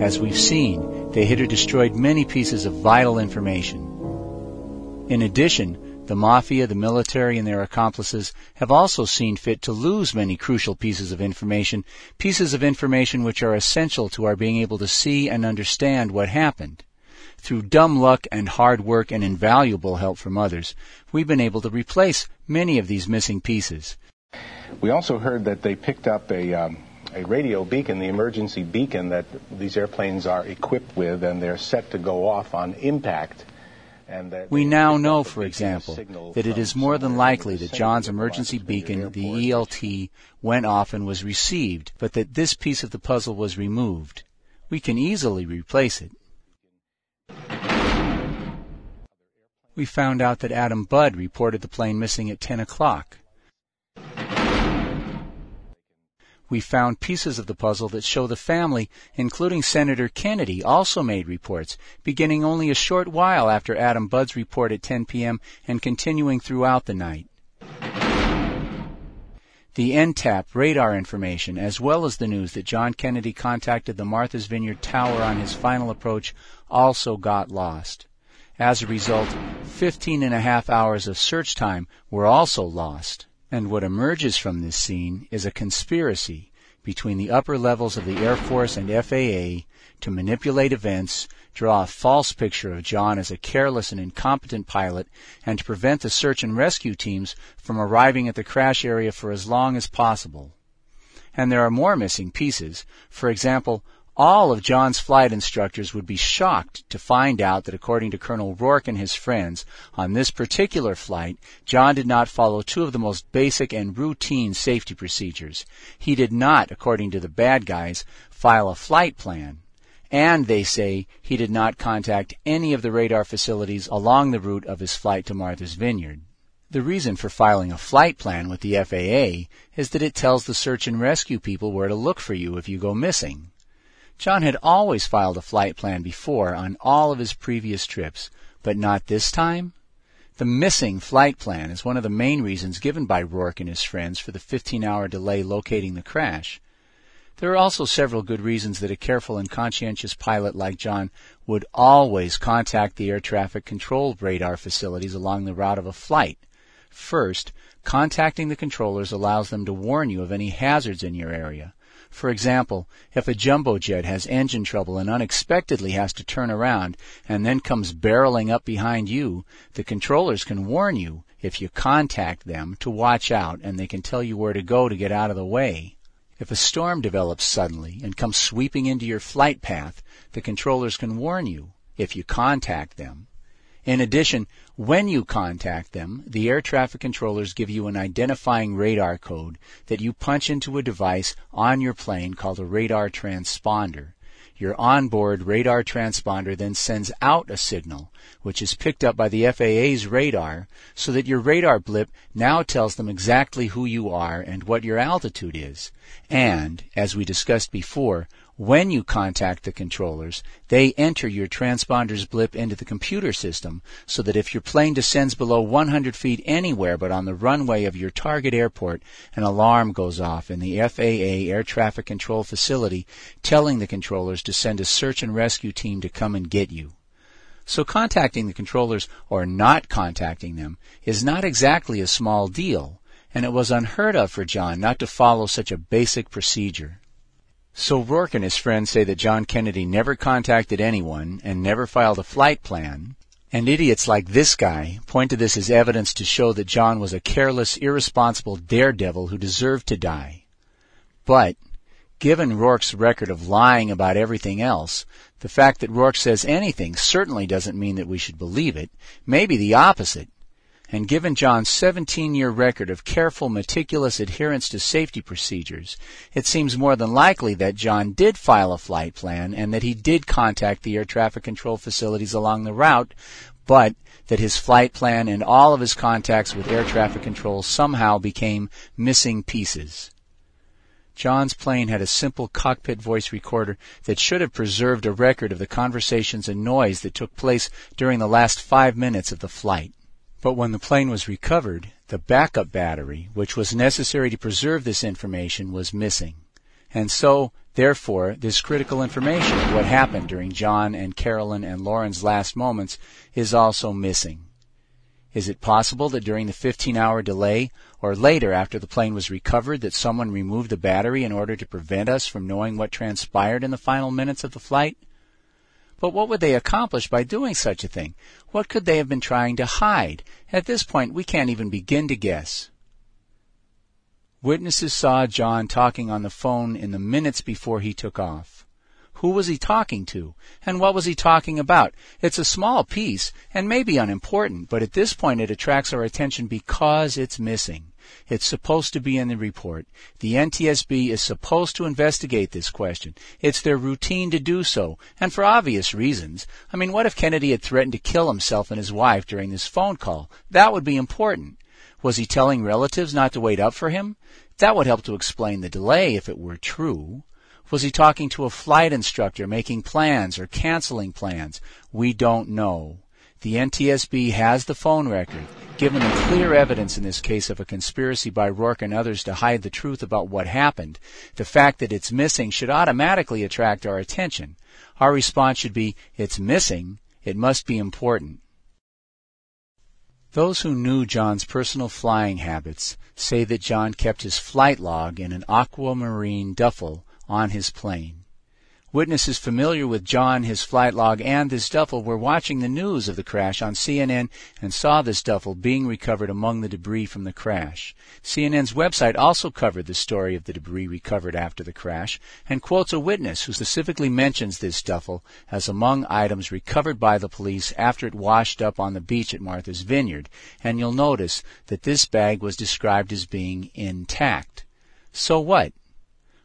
As we've seen, they hit or destroyed many pieces of vital information. In addition, the mafia, the military, and their accomplices have also seen fit to lose many crucial pieces of information, pieces of information which are essential to our being able to see and understand what happened. Through dumb luck and hard work and invaluable help from others, we've been able to replace many of these missing pieces. We also heard that they picked up a, um, a radio beacon, the emergency beacon that these airplanes are equipped with, and they're set to go off on impact. And that's we now know, for example, that it is more than likely that John's emergency beacon, the ELT, went off and was received, but that this piece of the puzzle was removed. We can easily replace it. We found out that Adam Budd reported the plane missing at 10 o'clock. We found pieces of the puzzle that show the family, including Senator Kennedy, also made reports, beginning only a short while after Adam Budd's report at 10 p.m. and continuing throughout the night. The NTAP radar information, as well as the news that John Kennedy contacted the Martha's Vineyard Tower on his final approach, also got lost. As a result, 15 and a half hours of search time were also lost. And what emerges from this scene is a conspiracy between the upper levels of the Air Force and FAA to manipulate events, draw a false picture of John as a careless and incompetent pilot, and to prevent the search and rescue teams from arriving at the crash area for as long as possible. And there are more missing pieces. For example, all of John's flight instructors would be shocked to find out that according to Colonel Rourke and his friends, on this particular flight, John did not follow two of the most basic and routine safety procedures. He did not, according to the bad guys, file a flight plan. And they say he did not contact any of the radar facilities along the route of his flight to Martha's Vineyard. The reason for filing a flight plan with the FAA is that it tells the search and rescue people where to look for you if you go missing. John had always filed a flight plan before on all of his previous trips, but not this time? The missing flight plan is one of the main reasons given by Rourke and his friends for the 15 hour delay locating the crash. There are also several good reasons that a careful and conscientious pilot like John would always contact the air traffic control radar facilities along the route of a flight. First, contacting the controllers allows them to warn you of any hazards in your area. For example, if a jumbo jet has engine trouble and unexpectedly has to turn around and then comes barreling up behind you, the controllers can warn you, if you contact them, to watch out and they can tell you where to go to get out of the way. If a storm develops suddenly and comes sweeping into your flight path, the controllers can warn you, if you contact them. In addition, when you contact them, the air traffic controllers give you an identifying radar code that you punch into a device on your plane called a radar transponder. Your onboard radar transponder then sends out a signal, which is picked up by the FAA's radar, so that your radar blip now tells them exactly who you are and what your altitude is. And, as we discussed before, when you contact the controllers, they enter your transponder's blip into the computer system so that if your plane descends below 100 feet anywhere but on the runway of your target airport, an alarm goes off in the FAA air traffic control facility telling the controllers to send a search and rescue team to come and get you. So contacting the controllers or not contacting them is not exactly a small deal, and it was unheard of for John not to follow such a basic procedure. So Rourke and his friends say that John Kennedy never contacted anyone and never filed a flight plan, and idiots like this guy point to this as evidence to show that John was a careless, irresponsible daredevil who deserved to die. But Given Rourke's record of lying about everything else, the fact that Rourke says anything certainly doesn't mean that we should believe it. Maybe the opposite. And given John's 17 year record of careful, meticulous adherence to safety procedures, it seems more than likely that John did file a flight plan and that he did contact the air traffic control facilities along the route, but that his flight plan and all of his contacts with air traffic control somehow became missing pieces. John's plane had a simple cockpit voice recorder that should have preserved a record of the conversations and noise that took place during the last five minutes of the flight. But when the plane was recovered, the backup battery, which was necessary to preserve this information, was missing. And so, therefore, this critical information, what happened during John and Carolyn and Lauren's last moments is also missing. Is it possible that during the 15 hour delay, or later after the plane was recovered, that someone removed the battery in order to prevent us from knowing what transpired in the final minutes of the flight? But what would they accomplish by doing such a thing? What could they have been trying to hide? At this point, we can't even begin to guess. Witnesses saw John talking on the phone in the minutes before he took off. Who was he talking to? And what was he talking about? It's a small piece and maybe unimportant, but at this point it attracts our attention because it's missing. It's supposed to be in the report. The NTSB is supposed to investigate this question. It's their routine to do so, and for obvious reasons. I mean, what if Kennedy had threatened to kill himself and his wife during this phone call? That would be important. Was he telling relatives not to wait up for him? That would help to explain the delay if it were true. Was he talking to a flight instructor making plans or canceling plans? We don't know. The NTSB has the phone record. Given the clear evidence in this case of a conspiracy by Rourke and others to hide the truth about what happened, the fact that it's missing should automatically attract our attention. Our response should be, it's missing, it must be important. Those who knew John's personal flying habits say that John kept his flight log in an aquamarine duffel on his plane. Witnesses familiar with John, his flight log, and this duffel were watching the news of the crash on CNN and saw this duffel being recovered among the debris from the crash. CNN's website also covered the story of the debris recovered after the crash and quotes a witness who specifically mentions this duffel as among items recovered by the police after it washed up on the beach at Martha's Vineyard. And you'll notice that this bag was described as being intact. So what?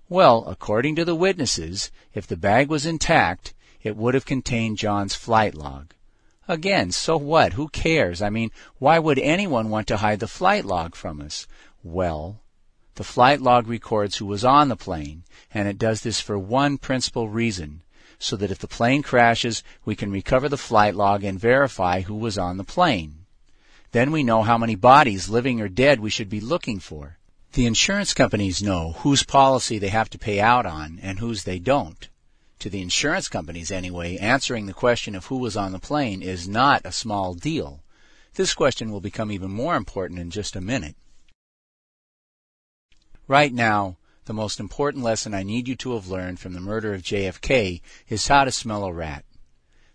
Well, according to the witnesses, if the bag was intact, it would have contained John's flight log. Again, so what? Who cares? I mean, why would anyone want to hide the flight log from us? Well, the flight log records who was on the plane, and it does this for one principal reason, so that if the plane crashes, we can recover the flight log and verify who was on the plane. Then we know how many bodies, living or dead, we should be looking for. The insurance companies know whose policy they have to pay out on and whose they don't. To the insurance companies, anyway, answering the question of who was on the plane is not a small deal. This question will become even more important in just a minute. Right now, the most important lesson I need you to have learned from the murder of JFK is how to smell a rat.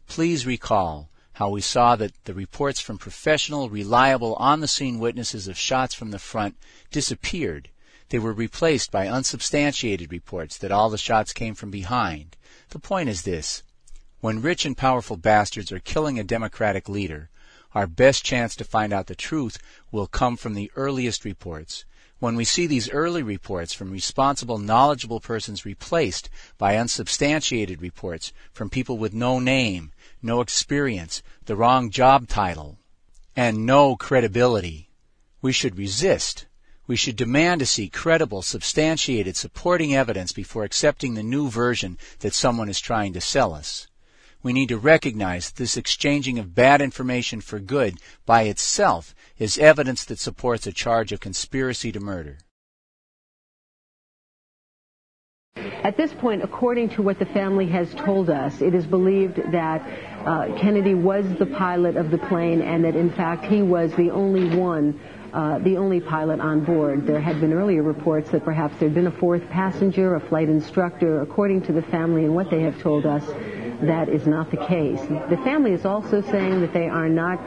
Please recall how we saw that the reports from professional, reliable, on the scene witnesses of shots from the front disappeared. They were replaced by unsubstantiated reports that all the shots came from behind. The point is this when rich and powerful bastards are killing a Democratic leader, our best chance to find out the truth will come from the earliest reports. When we see these early reports from responsible, knowledgeable persons replaced by unsubstantiated reports from people with no name, no experience, the wrong job title, and no credibility. We should resist. We should demand to see credible, substantiated, supporting evidence before accepting the new version that someone is trying to sell us. We need to recognize that this exchanging of bad information for good by itself is evidence that supports a charge of conspiracy to murder. At this point, according to what the family has told us, it is believed that uh, Kennedy was the pilot of the plane and that, in fact, he was the only one, uh, the only pilot on board. There had been earlier reports that perhaps there had been a fourth passenger, a flight instructor. According to the family and what they have told us, that is not the case. The family is also saying that they are not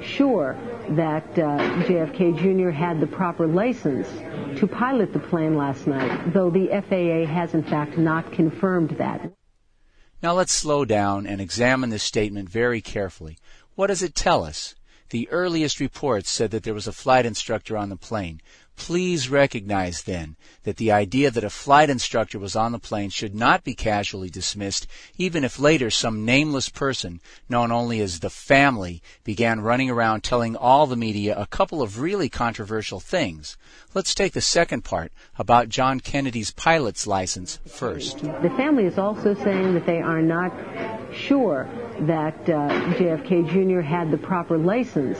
sure that uh, JFK Jr. had the proper license to pilot the plane last night, though the FAA has in fact not confirmed that. Now let's slow down and examine this statement very carefully. What does it tell us? The earliest reports said that there was a flight instructor on the plane. Please recognize then that the idea that a flight instructor was on the plane should not be casually dismissed, even if later some nameless person, known only as the family, began running around telling all the media a couple of really controversial things. Let's take the second part about John Kennedy's pilot's license first. The family is also saying that they are not sure that uh, JFK Jr. had the proper license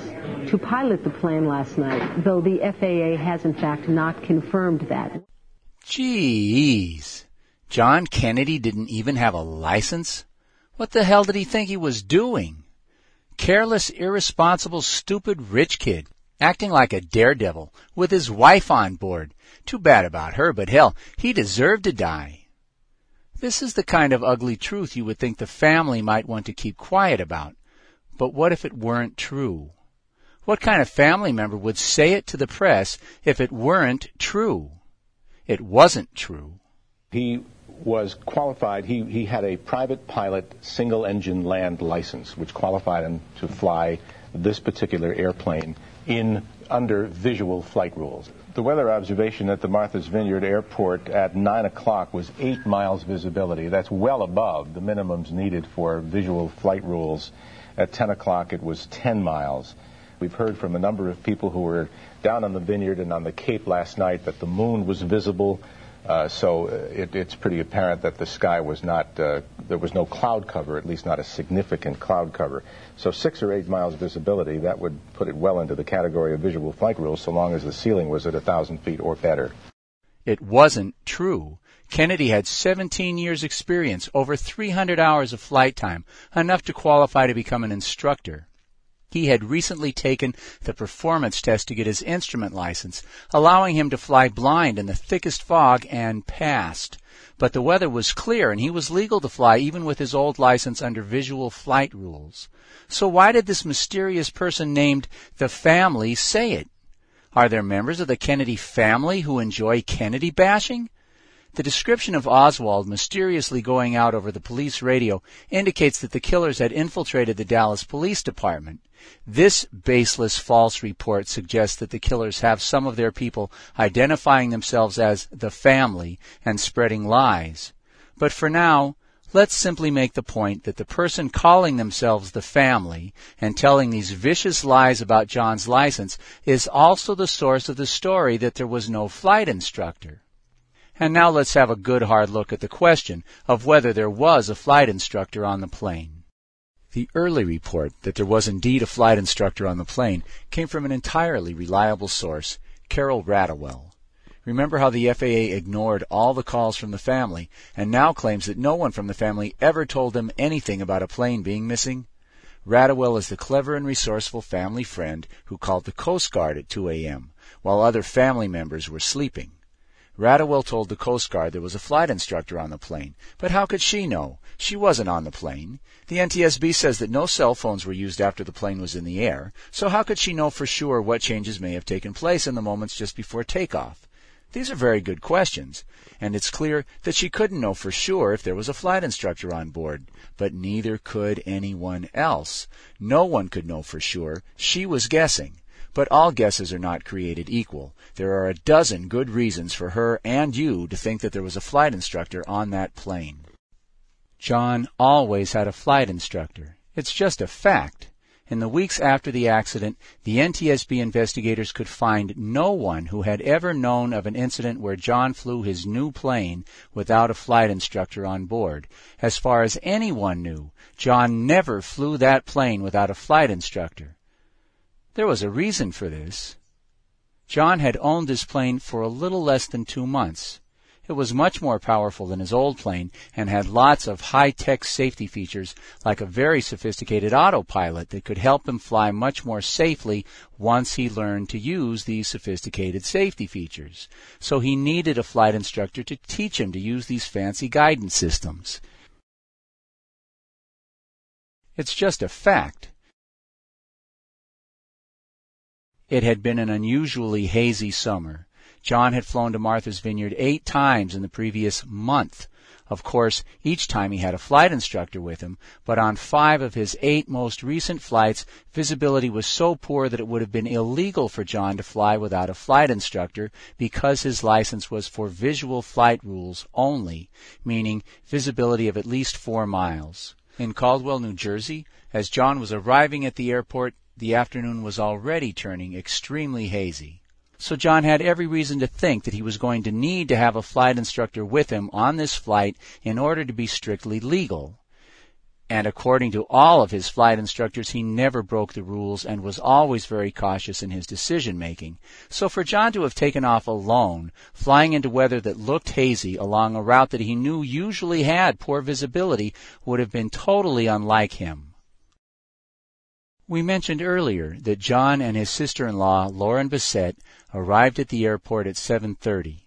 to pilot the plane last night, though the FAA has in fact not confirmed that. Jeez. John Kennedy didn't even have a license? What the hell did he think he was doing? Careless, irresponsible, stupid rich kid, acting like a daredevil, with his wife on board. Too bad about her, but hell, he deserved to die. This is the kind of ugly truth you would think the family might want to keep quiet about. But what if it weren't true? What kind of family member would say it to the press if it weren't true? It wasn't true. He was qualified, he, he had a private pilot single engine land license, which qualified him to fly this particular airplane in under visual flight rules. The weather observation at the Martha's Vineyard Airport at 9 o'clock was 8 miles visibility. That's well above the minimums needed for visual flight rules. At 10 o'clock, it was 10 miles. We've heard from a number of people who were down on the vineyard and on the Cape last night that the moon was visible. Uh, so uh, it, it's pretty apparent that the sky was not, uh, there was no cloud cover, at least not a significant cloud cover. So six or eight miles visibility, that would put it well into the category of visual flight rules so long as the ceiling was at a thousand feet or better. It wasn't true. Kennedy had 17 years experience, over 300 hours of flight time, enough to qualify to become an instructor. He had recently taken the performance test to get his instrument license, allowing him to fly blind in the thickest fog and passed. But the weather was clear and he was legal to fly even with his old license under visual flight rules. So why did this mysterious person named the family say it? Are there members of the Kennedy family who enjoy Kennedy bashing? The description of Oswald mysteriously going out over the police radio indicates that the killers had infiltrated the Dallas Police Department. This baseless false report suggests that the killers have some of their people identifying themselves as the family and spreading lies. But for now, let's simply make the point that the person calling themselves the family and telling these vicious lies about John's license is also the source of the story that there was no flight instructor. And now let's have a good hard look at the question of whether there was a flight instructor on the plane. The early report that there was indeed a flight instructor on the plane came from an entirely reliable source, Carol Ratowell. Remember how the FAA ignored all the calls from the family and now claims that no one from the family ever told them anything about a plane being missing? Ratowell is the clever and resourceful family friend who called the Coast Guard at 2 a.m. while other family members were sleeping. Ratowell told the Coast Guard there was a flight instructor on the plane, but how could she know? She wasn't on the plane. The NTSB says that no cell phones were used after the plane was in the air, so how could she know for sure what changes may have taken place in the moments just before takeoff? These are very good questions, and it's clear that she couldn't know for sure if there was a flight instructor on board, but neither could anyone else. No one could know for sure. She was guessing. But all guesses are not created equal. There are a dozen good reasons for her and you to think that there was a flight instructor on that plane. John always had a flight instructor. It's just a fact. In the weeks after the accident, the NTSB investigators could find no one who had ever known of an incident where John flew his new plane without a flight instructor on board. As far as anyone knew, John never flew that plane without a flight instructor. There was a reason for this. John had owned this plane for a little less than two months. It was much more powerful than his old plane and had lots of high-tech safety features like a very sophisticated autopilot that could help him fly much more safely once he learned to use these sophisticated safety features. So he needed a flight instructor to teach him to use these fancy guidance systems. It's just a fact It had been an unusually hazy summer. John had flown to Martha's Vineyard eight times in the previous month. Of course, each time he had a flight instructor with him, but on five of his eight most recent flights, visibility was so poor that it would have been illegal for John to fly without a flight instructor because his license was for visual flight rules only, meaning visibility of at least four miles. In Caldwell, New Jersey, as John was arriving at the airport, the afternoon was already turning extremely hazy. So John had every reason to think that he was going to need to have a flight instructor with him on this flight in order to be strictly legal. And according to all of his flight instructors, he never broke the rules and was always very cautious in his decision making. So for John to have taken off alone, flying into weather that looked hazy along a route that he knew usually had poor visibility would have been totally unlike him. We mentioned earlier that John and his sister-in-law, Lauren Bessette, arrived at the airport at 7:30.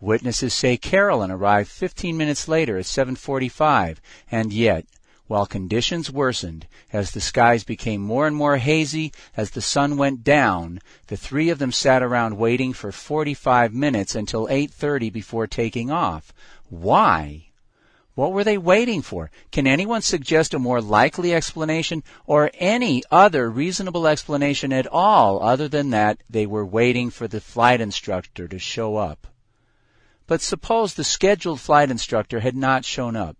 Witnesses say Carolyn arrived 15 minutes later at 7:45, and yet, while conditions worsened, as the skies became more and more hazy as the sun went down, the three of them sat around waiting for 45 minutes until 8:30 before taking off. Why? What were they waiting for? Can anyone suggest a more likely explanation or any other reasonable explanation at all other than that they were waiting for the flight instructor to show up? But suppose the scheduled flight instructor had not shown up.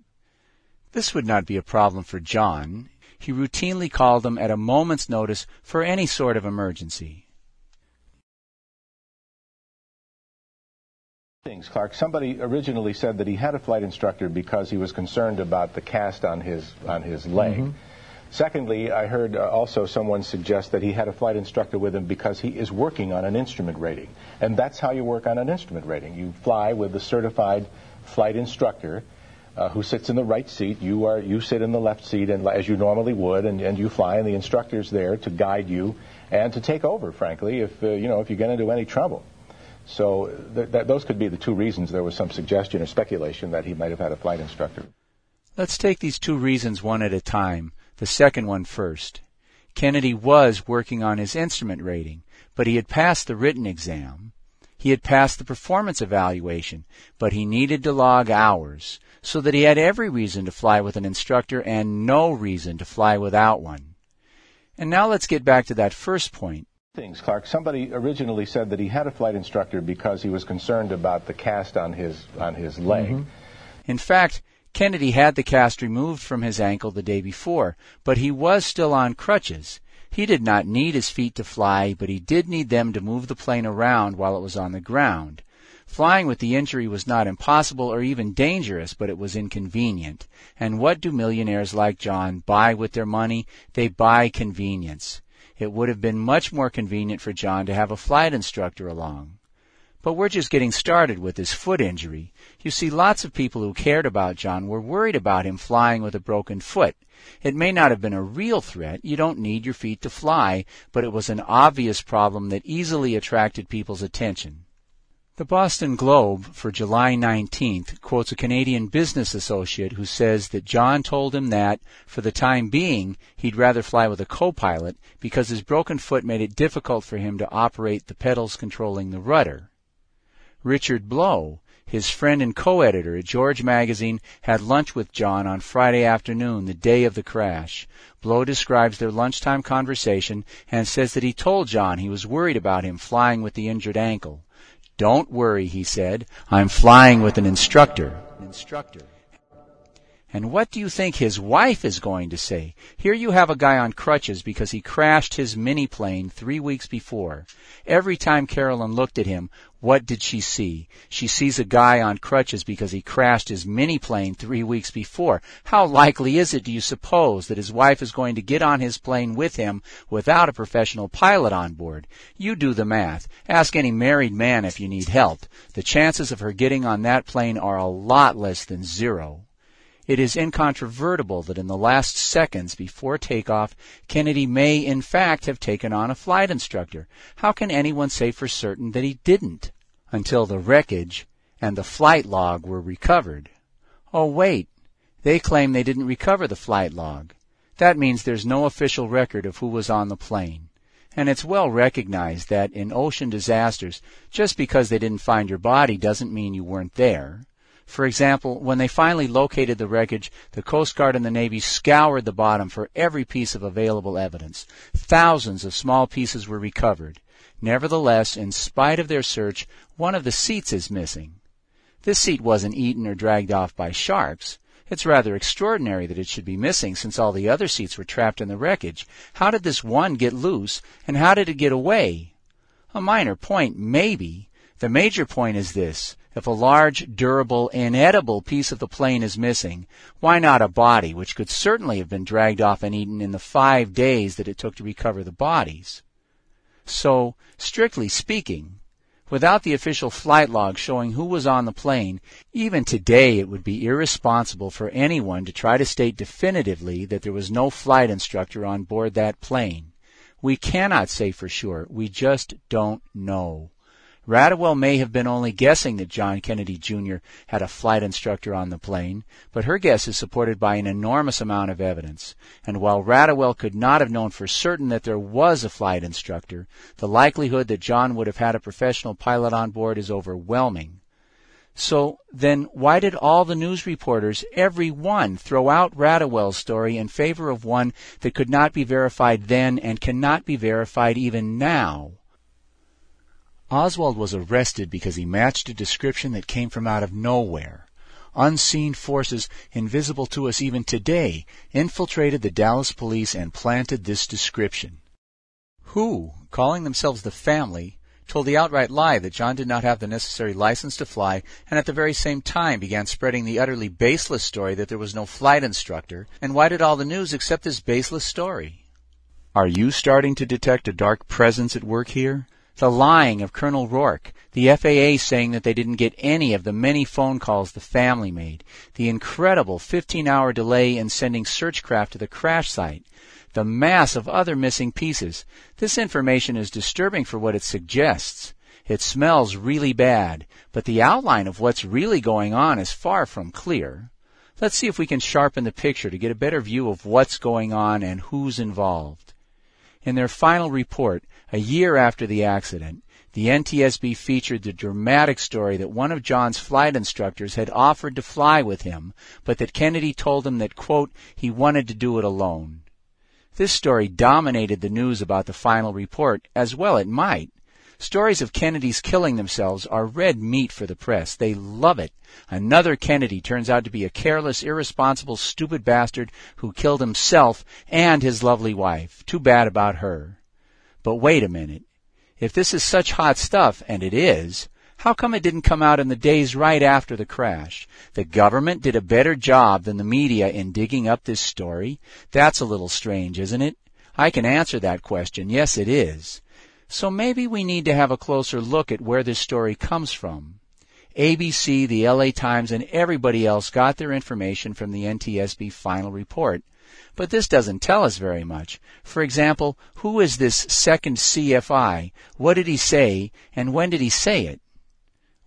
This would not be a problem for John. He routinely called them at a moment's notice for any sort of emergency. Things, Clark. Somebody originally said that he had a flight instructor because he was concerned about the cast on his on his leg. Mm-hmm. Secondly, I heard uh, also someone suggest that he had a flight instructor with him because he is working on an instrument rating. And that's how you work on an instrument rating. You fly with a certified flight instructor uh, who sits in the right seat. You are you sit in the left seat and as you normally would and, and you fly and the instructor's there to guide you and to take over, frankly, if uh, you know if you get into any trouble. So th- th- those could be the two reasons there was some suggestion or speculation that he might have had a flight instructor. Let's take these two reasons one at a time. The second one first. Kennedy was working on his instrument rating, but he had passed the written exam. He had passed the performance evaluation, but he needed to log hours, so that he had every reason to fly with an instructor and no reason to fly without one. And now let's get back to that first point things, Clark. Somebody originally said that he had a flight instructor because he was concerned about the cast on his on his leg. Mm-hmm. In fact, Kennedy had the cast removed from his ankle the day before, but he was still on crutches. He did not need his feet to fly, but he did need them to move the plane around while it was on the ground. Flying with the injury was not impossible or even dangerous, but it was inconvenient. And what do millionaires like John buy with their money? They buy convenience it would have been much more convenient for John to have a flight instructor along. But we're just getting started with his foot injury. You see, lots of people who cared about John were worried about him flying with a broken foot. It may not have been a real threat, you don't need your feet to fly, but it was an obvious problem that easily attracted people's attention. The Boston Globe for July 19th quotes a Canadian business associate who says that John told him that, for the time being, he'd rather fly with a co-pilot because his broken foot made it difficult for him to operate the pedals controlling the rudder. Richard Blow, his friend and co-editor at George Magazine, had lunch with John on Friday afternoon, the day of the crash. Blow describes their lunchtime conversation and says that he told John he was worried about him flying with the injured ankle. Don't worry, he said. I'm flying with an instructor. Instructor. And what do you think his wife is going to say? Here you have a guy on crutches because he crashed his mini plane three weeks before. Every time Carolyn looked at him, what did she see? She sees a guy on crutches because he crashed his mini plane three weeks before. How likely is it, do you suppose, that his wife is going to get on his plane with him without a professional pilot on board? You do the math. Ask any married man if you need help. The chances of her getting on that plane are a lot less than zero. It is incontrovertible that in the last seconds before takeoff, Kennedy may in fact have taken on a flight instructor. How can anyone say for certain that he didn't? Until the wreckage and the flight log were recovered. Oh wait, they claim they didn't recover the flight log. That means there's no official record of who was on the plane. And it's well recognized that in ocean disasters, just because they didn't find your body doesn't mean you weren't there. For example, when they finally located the wreckage, the Coast Guard and the Navy scoured the bottom for every piece of available evidence. Thousands of small pieces were recovered. Nevertheless, in spite of their search, one of the seats is missing. This seat wasn't eaten or dragged off by sharks. It's rather extraordinary that it should be missing since all the other seats were trapped in the wreckage. How did this one get loose, and how did it get away? A minor point, maybe. The major point is this. If a large, durable, inedible piece of the plane is missing, why not a body, which could certainly have been dragged off and eaten in the five days that it took to recover the bodies? So, strictly speaking, without the official flight log showing who was on the plane, even today it would be irresponsible for anyone to try to state definitively that there was no flight instructor on board that plane. We cannot say for sure. We just don't know. Ratowell may have been only guessing that John Kennedy Jr. had a flight instructor on the plane, but her guess is supported by an enormous amount of evidence. And while Ratowell could not have known for certain that there was a flight instructor, the likelihood that John would have had a professional pilot on board is overwhelming. So then why did all the news reporters, every one, throw out Ratowell's story in favor of one that could not be verified then and cannot be verified even now? Oswald was arrested because he matched a description that came from out of nowhere. Unseen forces, invisible to us even today, infiltrated the Dallas police and planted this description. Who, calling themselves the family, told the outright lie that John did not have the necessary license to fly, and at the very same time began spreading the utterly baseless story that there was no flight instructor, and why did all the news accept this baseless story? Are you starting to detect a dark presence at work here? The lying of Colonel Rourke, the FAA saying that they didn't get any of the many phone calls the family made, the incredible 15 hour delay in sending search craft to the crash site, the mass of other missing pieces. This information is disturbing for what it suggests. It smells really bad, but the outline of what's really going on is far from clear. Let's see if we can sharpen the picture to get a better view of what's going on and who's involved. In their final report, a year after the accident, the NTSB featured the dramatic story that one of John's flight instructors had offered to fly with him, but that Kennedy told him that, quote, he wanted to do it alone. This story dominated the news about the final report, as well it might. Stories of Kennedys killing themselves are red meat for the press. They love it. Another Kennedy turns out to be a careless, irresponsible, stupid bastard who killed himself and his lovely wife. Too bad about her. But wait a minute. If this is such hot stuff, and it is, how come it didn't come out in the days right after the crash? The government did a better job than the media in digging up this story? That's a little strange, isn't it? I can answer that question. Yes, it is. So maybe we need to have a closer look at where this story comes from. ABC, the LA Times, and everybody else got their information from the NTSB final report. But this doesn't tell us very much. For example, who is this second CFI? What did he say, and when did he say it?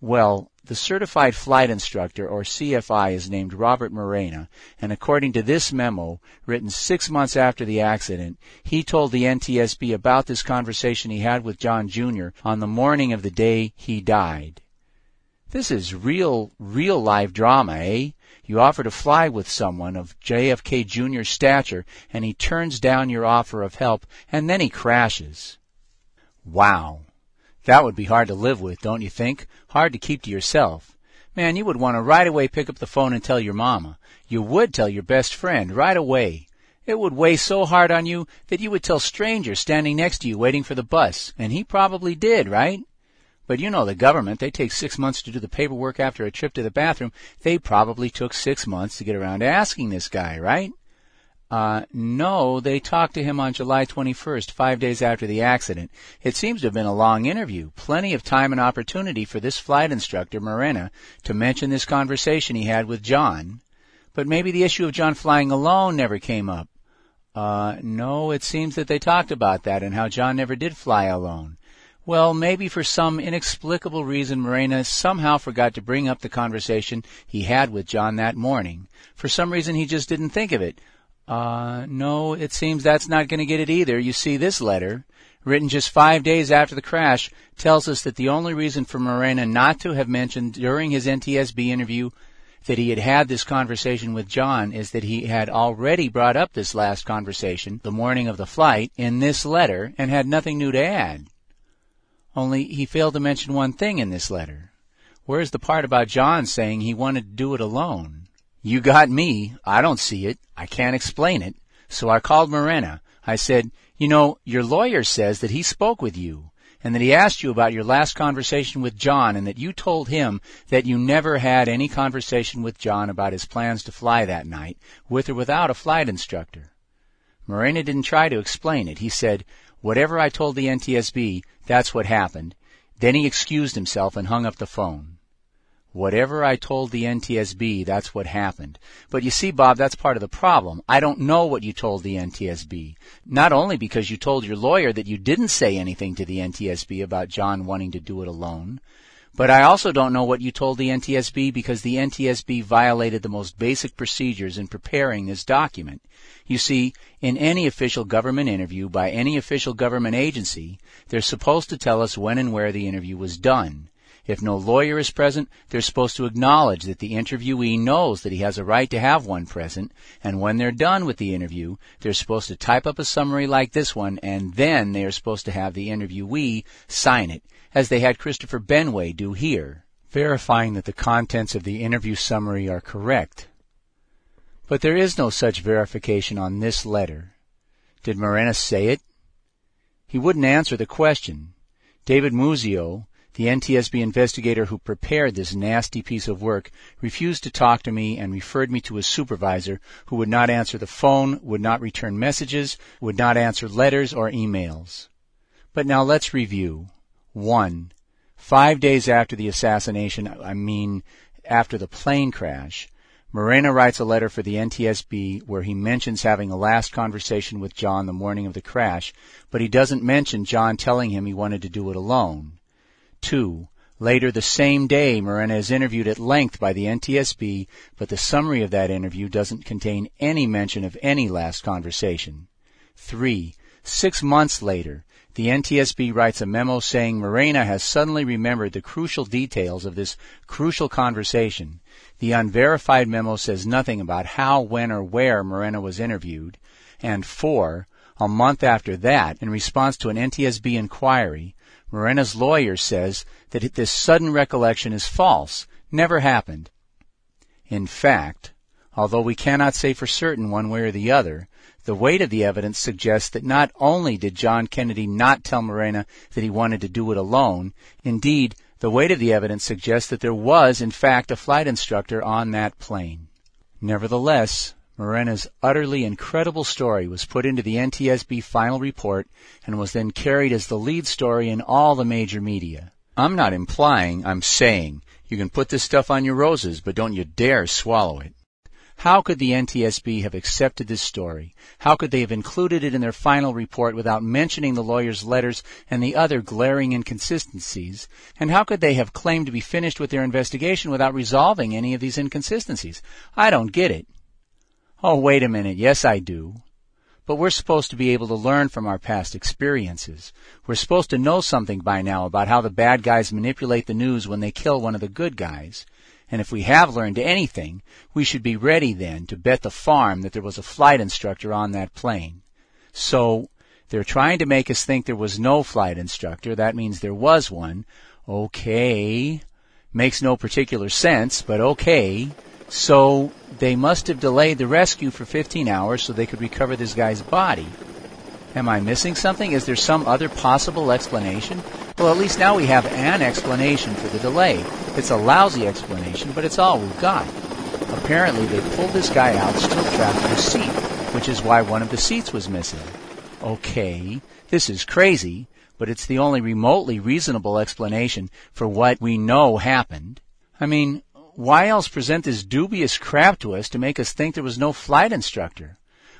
Well, the certified flight instructor, or CFI, is named Robert Morena, and according to this memo, written six months after the accident, he told the NTSB about this conversation he had with John Jr. on the morning of the day he died. This is real, real life drama, eh? You offer to fly with someone of JFK Jr.'s stature, and he turns down your offer of help, and then he crashes. Wow. That would be hard to live with, don't you think? Hard to keep to yourself. Man, you would want to right away pick up the phone and tell your mama. You would tell your best friend right away. It would weigh so hard on you that you would tell strangers standing next to you waiting for the bus, and he probably did, right? But you know the government, they take six months to do the paperwork after a trip to the bathroom. They probably took six months to get around to asking this guy, right? Uh, no, they talked to him on July 21st, five days after the accident. It seems to have been a long interview. Plenty of time and opportunity for this flight instructor, Morena, to mention this conversation he had with John. But maybe the issue of John flying alone never came up. Uh, no, it seems that they talked about that and how John never did fly alone. Well, maybe for some inexplicable reason Morena somehow forgot to bring up the conversation he had with John that morning. For some reason he just didn't think of it. Uh, no, it seems that's not going to get it either. You see, this letter, written just five days after the crash, tells us that the only reason for Morena not to have mentioned during his NTSB interview that he had had this conversation with John is that he had already brought up this last conversation the morning of the flight in this letter and had nothing new to add. Only he failed to mention one thing in this letter. Where's the part about John saying he wanted to do it alone? You got me. I don't see it. I can't explain it. So I called Morena. I said, you know, your lawyer says that he spoke with you and that he asked you about your last conversation with John and that you told him that you never had any conversation with John about his plans to fly that night, with or without a flight instructor. Morena didn't try to explain it. He said, whatever I told the NTSB, that's what happened. Then he excused himself and hung up the phone. Whatever I told the NTSB, that's what happened. But you see, Bob, that's part of the problem. I don't know what you told the NTSB. Not only because you told your lawyer that you didn't say anything to the NTSB about John wanting to do it alone, but I also don't know what you told the NTSB because the NTSB violated the most basic procedures in preparing this document. You see, in any official government interview by any official government agency, they're supposed to tell us when and where the interview was done. If no lawyer is present, they're supposed to acknowledge that the interviewee knows that he has a right to have one present, and when they're done with the interview, they're supposed to type up a summary like this one, and then they are supposed to have the interviewee sign it, as they had Christopher Benway do here, verifying that the contents of the interview summary are correct. But there is no such verification on this letter. Did Morena say it? He wouldn't answer the question. David Muzio, the NTSB investigator who prepared this nasty piece of work refused to talk to me and referred me to his supervisor who would not answer the phone, would not return messages, would not answer letters or emails. But now let's review. 1. Five days after the assassination, I mean after the plane crash, Morena writes a letter for the NTSB where he mentions having a last conversation with John the morning of the crash, but he doesn't mention John telling him he wanted to do it alone. 2. Later the same day, Morena is interviewed at length by the NTSB, but the summary of that interview doesn't contain any mention of any last conversation. 3. Six months later, the NTSB writes a memo saying Morena has suddenly remembered the crucial details of this crucial conversation. The unverified memo says nothing about how, when, or where Morena was interviewed. And 4. A month after that, in response to an NTSB inquiry, Morena's lawyer says that this sudden recollection is false, never happened. In fact, although we cannot say for certain one way or the other, the weight of the evidence suggests that not only did John Kennedy not tell Morena that he wanted to do it alone, indeed, the weight of the evidence suggests that there was, in fact, a flight instructor on that plane. Nevertheless, Morena's utterly incredible story was put into the NTSB final report and was then carried as the lead story in all the major media. I'm not implying, I'm saying, you can put this stuff on your roses, but don't you dare swallow it. How could the NTSB have accepted this story? How could they have included it in their final report without mentioning the lawyer's letters and the other glaring inconsistencies? And how could they have claimed to be finished with their investigation without resolving any of these inconsistencies? I don't get it. Oh, wait a minute. Yes, I do. But we're supposed to be able to learn from our past experiences. We're supposed to know something by now about how the bad guys manipulate the news when they kill one of the good guys. And if we have learned anything, we should be ready then to bet the farm that there was a flight instructor on that plane. So, they're trying to make us think there was no flight instructor. That means there was one. Okay. Makes no particular sense, but okay. So they must have delayed the rescue for 15 hours so they could recover this guy's body. Am I missing something? Is there some other possible explanation? Well, at least now we have an explanation for the delay. It's a lousy explanation, but it's all we've got. Apparently, they pulled this guy out still trapped in a seat, which is why one of the seats was missing. Okay, this is crazy, but it's the only remotely reasonable explanation for what we know happened. I mean, why else present this dubious crap to us to make us think there was no flight instructor?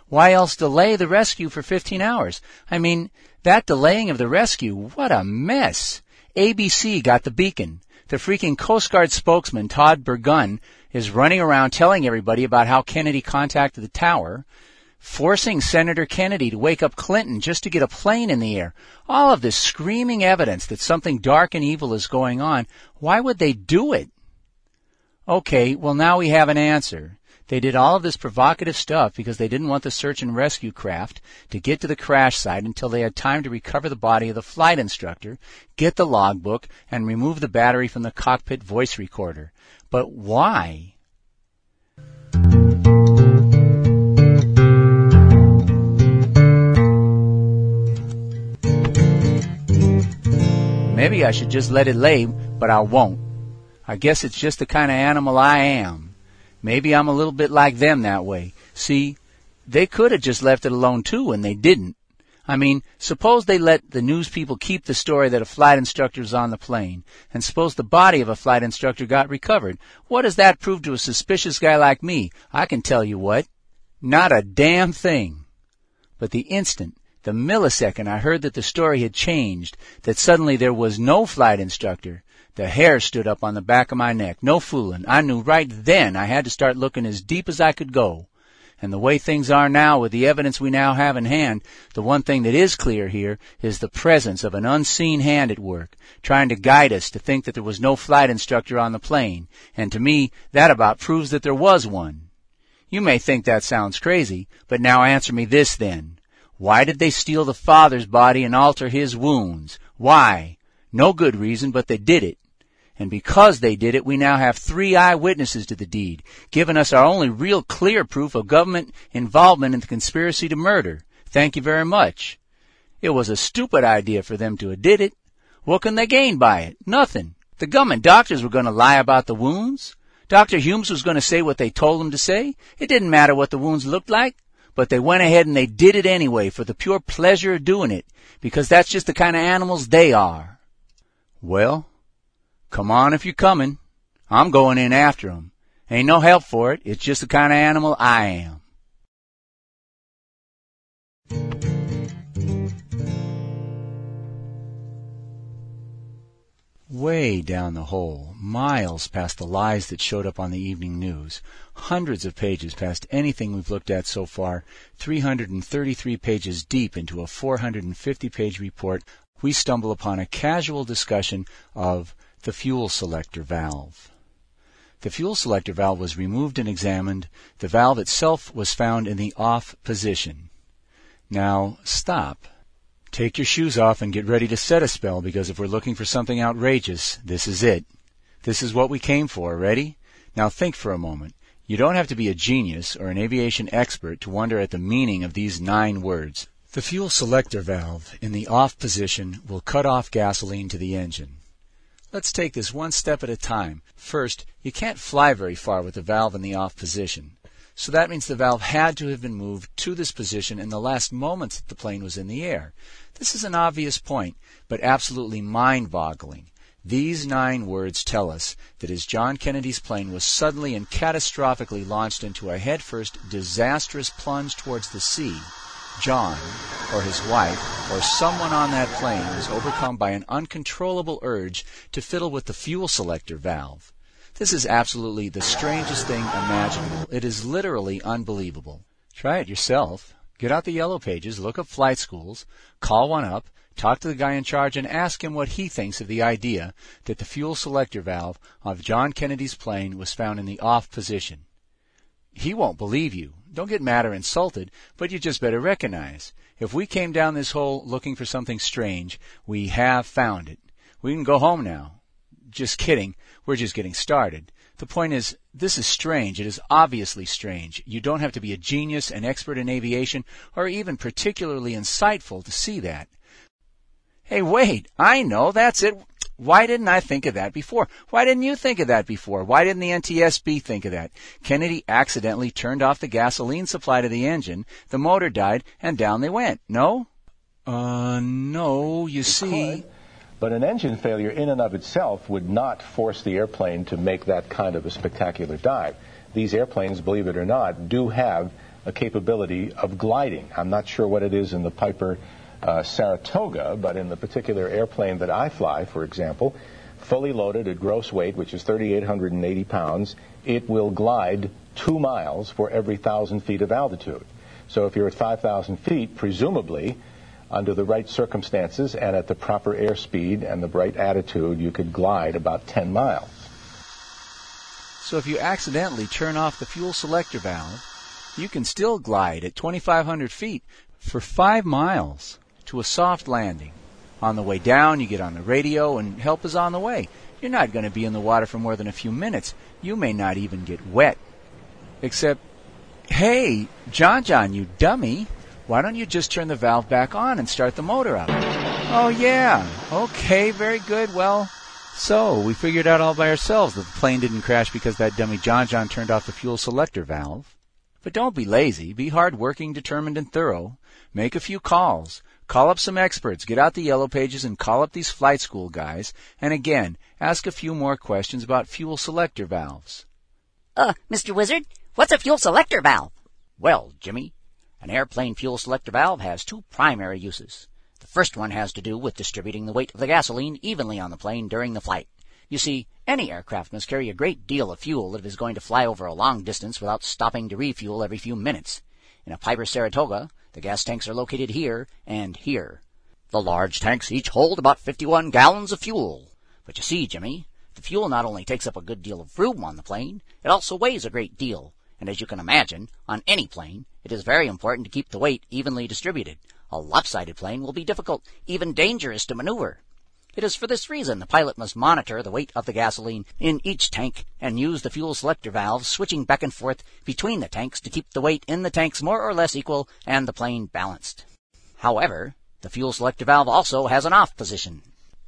Why else delay the rescue for 15 hours? I mean, that delaying of the rescue, what a mess. ABC got the beacon. The freaking Coast Guard spokesman, Todd Burgun, is running around telling everybody about how Kennedy contacted the tower. forcing Senator Kennedy to wake up Clinton just to get a plane in the air. All of this screaming evidence that something dark and evil is going on. Why would they do it? Okay, well now we have an answer. They did all of this provocative stuff because they didn't want the search and rescue craft to get to the crash site until they had time to recover the body of the flight instructor, get the logbook, and remove the battery from the cockpit voice recorder. But why? Maybe I should just let it lay, but I won't. I guess it's just the kind of animal I am. Maybe I'm a little bit like them that way. See, they could have just left it alone too, and they didn't. I mean, suppose they let the news people keep the story that a flight instructor was on the plane, and suppose the body of a flight instructor got recovered. What does that prove to a suspicious guy like me? I can tell you what. Not a damn thing. But the instant, the millisecond I heard that the story had changed, that suddenly there was no flight instructor, the hair stood up on the back of my neck. No fooling. I knew right then I had to start looking as deep as I could go. And the way things are now, with the evidence we now have in hand, the one thing that is clear here is the presence of an unseen hand at work, trying to guide us to think that there was no flight instructor on the plane. And to me, that about proves that there was one. You may think that sounds crazy, but now answer me this then. Why did they steal the father's body and alter his wounds? Why? No good reason, but they did it. And because they did it, we now have three eyewitnesses to the deed, giving us our only real clear proof of government involvement in the conspiracy to murder. Thank you very much. It was a stupid idea for them to have did it. What can they gain by it? Nothing. The government doctors were going to lie about the wounds. Dr. Humes was going to say what they told him to say. It didn't matter what the wounds looked like. But they went ahead and they did it anyway for the pure pleasure of doing it, because that's just the kind of animals they are. Well, Come on if you're coming. I'm going in after 'em. Ain't no help for it. It's just the kind of animal I am. Way down the hole, miles past the lies that showed up on the evening news, hundreds of pages past anything we've looked at so far, 333 pages deep into a 450 page report, we stumble upon a casual discussion of the fuel selector valve. The fuel selector valve was removed and examined. The valve itself was found in the off position. Now, stop. Take your shoes off and get ready to set a spell because if we're looking for something outrageous, this is it. This is what we came for. Ready? Now think for a moment. You don't have to be a genius or an aviation expert to wonder at the meaning of these nine words. The fuel selector valve in the off position will cut off gasoline to the engine. Let's take this one step at a time. First, you can't fly very far with the valve in the off position. So that means the valve had to have been moved to this position in the last moments that the plane was in the air. This is an obvious point, but absolutely mind-boggling. These nine words tell us that as John Kennedy's plane was suddenly and catastrophically launched into a headfirst disastrous plunge towards the sea, John, or his wife, or someone on that plane was overcome by an uncontrollable urge to fiddle with the fuel selector valve. This is absolutely the strangest thing imaginable. It is literally unbelievable. Try it yourself. Get out the yellow pages, look up flight schools, call one up, talk to the guy in charge, and ask him what he thinks of the idea that the fuel selector valve of John Kennedy's plane was found in the off position. He won't believe you. Don't get mad or insulted, but you just better recognize. If we came down this hole looking for something strange, we have found it. We can go home now. Just kidding. We're just getting started. The point is, this is strange. It is obviously strange. You don't have to be a genius, an expert in aviation, or even particularly insightful to see that. Hey, wait! I know! That's it! Why didn't I think of that before? Why didn't you think of that before? Why didn't the NTSB think of that? Kennedy accidentally turned off the gasoline supply to the engine, the motor died, and down they went. No? Uh, no, you see. But an engine failure in and of itself would not force the airplane to make that kind of a spectacular dive. These airplanes, believe it or not, do have a capability of gliding. I'm not sure what it is in the Piper uh, Saratoga, but in the particular airplane that I fly, for example, fully loaded at gross weight, which is 3,880 pounds, it will glide two miles for every thousand feet of altitude. So if you're at 5,000 feet, presumably, under the right circumstances and at the proper airspeed and the right attitude, you could glide about 10 miles. So if you accidentally turn off the fuel selector valve, you can still glide at 2,500 feet for five miles to a soft landing. On the way down, you get on the radio and help is on the way. You're not going to be in the water for more than a few minutes. You may not even get wet. Except, hey, John John, you dummy, why don't you just turn the valve back on and start the motor up? Oh, yeah. Okay, very good. Well, so, we figured out all by ourselves that the plane didn't crash because that dummy John John turned off the fuel selector valve. But don't be lazy. Be hard-working, determined, and thorough. Make a few calls. Call up some experts. Get out the yellow pages and call up these flight school guys. And again, ask a few more questions about fuel selector valves. Uh, Mr. Wizard, what's a fuel selector valve? Well, Jimmy, an airplane fuel selector valve has two primary uses. The first one has to do with distributing the weight of the gasoline evenly on the plane during the flight. You see, any aircraft must carry a great deal of fuel if it is going to fly over a long distance without stopping to refuel every few minutes. In a Piper Saratoga, the gas tanks are located here and here. The large tanks each hold about 51 gallons of fuel. But you see, Jimmy, the fuel not only takes up a good deal of room on the plane, it also weighs a great deal. And as you can imagine, on any plane, it is very important to keep the weight evenly distributed. A lopsided plane will be difficult, even dangerous to maneuver. It is for this reason the pilot must monitor the weight of the gasoline in each tank and use the fuel selector valves switching back and forth between the tanks to keep the weight in the tanks more or less equal and the plane balanced. However, the fuel selector valve also has an off position.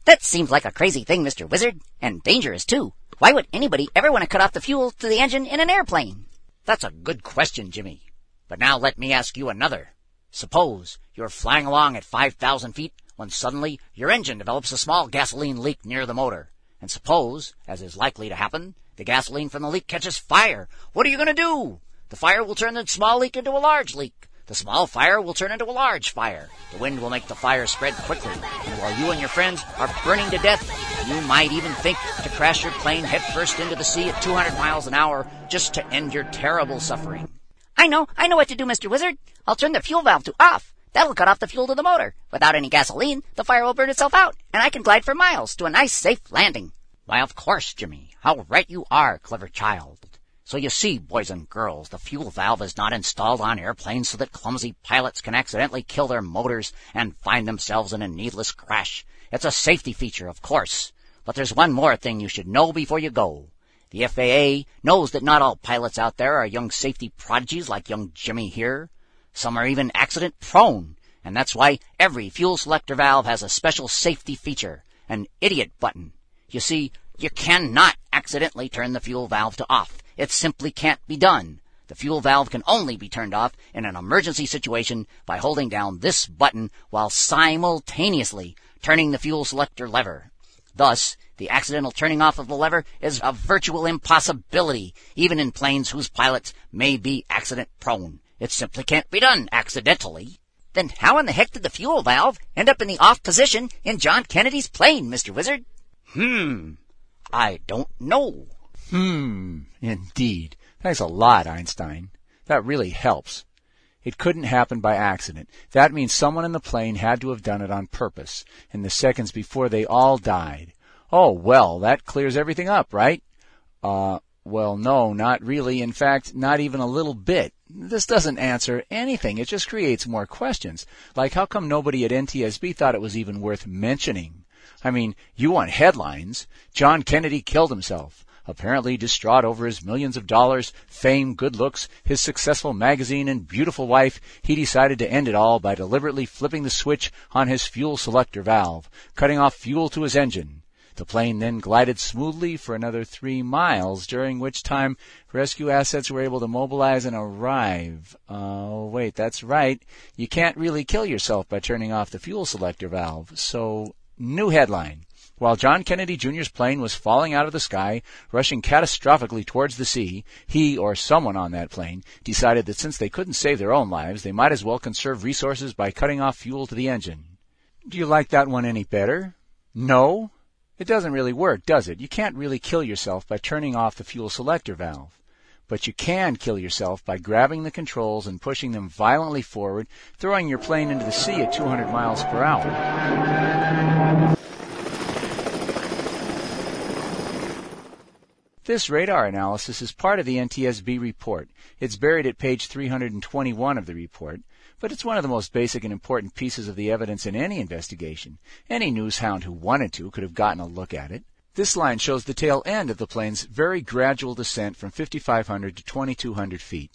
That seems like a crazy thing, Mr. Wizard, and dangerous too. Why would anybody ever want to cut off the fuel to the engine in an airplane? That's a good question, Jimmy. But now let me ask you another. Suppose you're flying along at 5,000 feet when suddenly your engine develops a small gasoline leak near the motor. And suppose, as is likely to happen, the gasoline from the leak catches fire. What are you going to do? The fire will turn the small leak into a large leak. The small fire will turn into a large fire. The wind will make the fire spread quickly. And while you and your friends are burning to death, you might even think to crash your plane headfirst into the sea at 200 miles an hour just to end your terrible suffering. I know, I know what to do, Mr. Wizard. I'll turn the fuel valve to off. That'll cut off the fuel to the motor. Without any gasoline, the fire will burn itself out, and I can glide for miles to a nice, safe landing. Why, of course, Jimmy. How right you are, clever child. So you see, boys and girls, the fuel valve is not installed on airplanes so that clumsy pilots can accidentally kill their motors and find themselves in a needless crash. It's a safety feature, of course. But there's one more thing you should know before you go. The FAA knows that not all pilots out there are young safety prodigies like young Jimmy here. Some are even accident prone, and that's why every fuel selector valve has a special safety feature, an idiot button. You see, you cannot accidentally turn the fuel valve to off. It simply can't be done. The fuel valve can only be turned off in an emergency situation by holding down this button while simultaneously turning the fuel selector lever. Thus, the accidental turning off of the lever is a virtual impossibility, even in planes whose pilots may be accident prone. It simply can't be done accidentally. Then how in the heck did the fuel valve end up in the off position in John Kennedy's plane, Mr. Wizard? Hmm. I don't know. Hmm. Indeed. Thanks a lot, Einstein. That really helps. It couldn't happen by accident. That means someone in the plane had to have done it on purpose in the seconds before they all died. Oh, well, that clears everything up, right? Uh, well, no, not really. In fact, not even a little bit. This doesn't answer anything. It just creates more questions. Like, how come nobody at NTSB thought it was even worth mentioning? I mean, you want headlines. John Kennedy killed himself. Apparently distraught over his millions of dollars, fame, good looks, his successful magazine, and beautiful wife, he decided to end it all by deliberately flipping the switch on his fuel selector valve, cutting off fuel to his engine. The plane then glided smoothly for another three miles, during which time rescue assets were able to mobilize and arrive. Oh, wait, that's right. You can't really kill yourself by turning off the fuel selector valve. So, new headline. While John Kennedy Jr.'s plane was falling out of the sky, rushing catastrophically towards the sea, he or someone on that plane decided that since they couldn't save their own lives, they might as well conserve resources by cutting off fuel to the engine. Do you like that one any better? No? It doesn't really work, does it? You can't really kill yourself by turning off the fuel selector valve. but you can kill yourself by grabbing the controls and pushing them violently forward, throwing your plane into the sea at 200 miles per hour. This radar analysis is part of the NTSB report. It's buried at page 321 of the report, but it's one of the most basic and important pieces of the evidence in any investigation. Any news hound who wanted to could have gotten a look at it. This line shows the tail end of the plane's very gradual descent from 5,500 to 2,200 feet.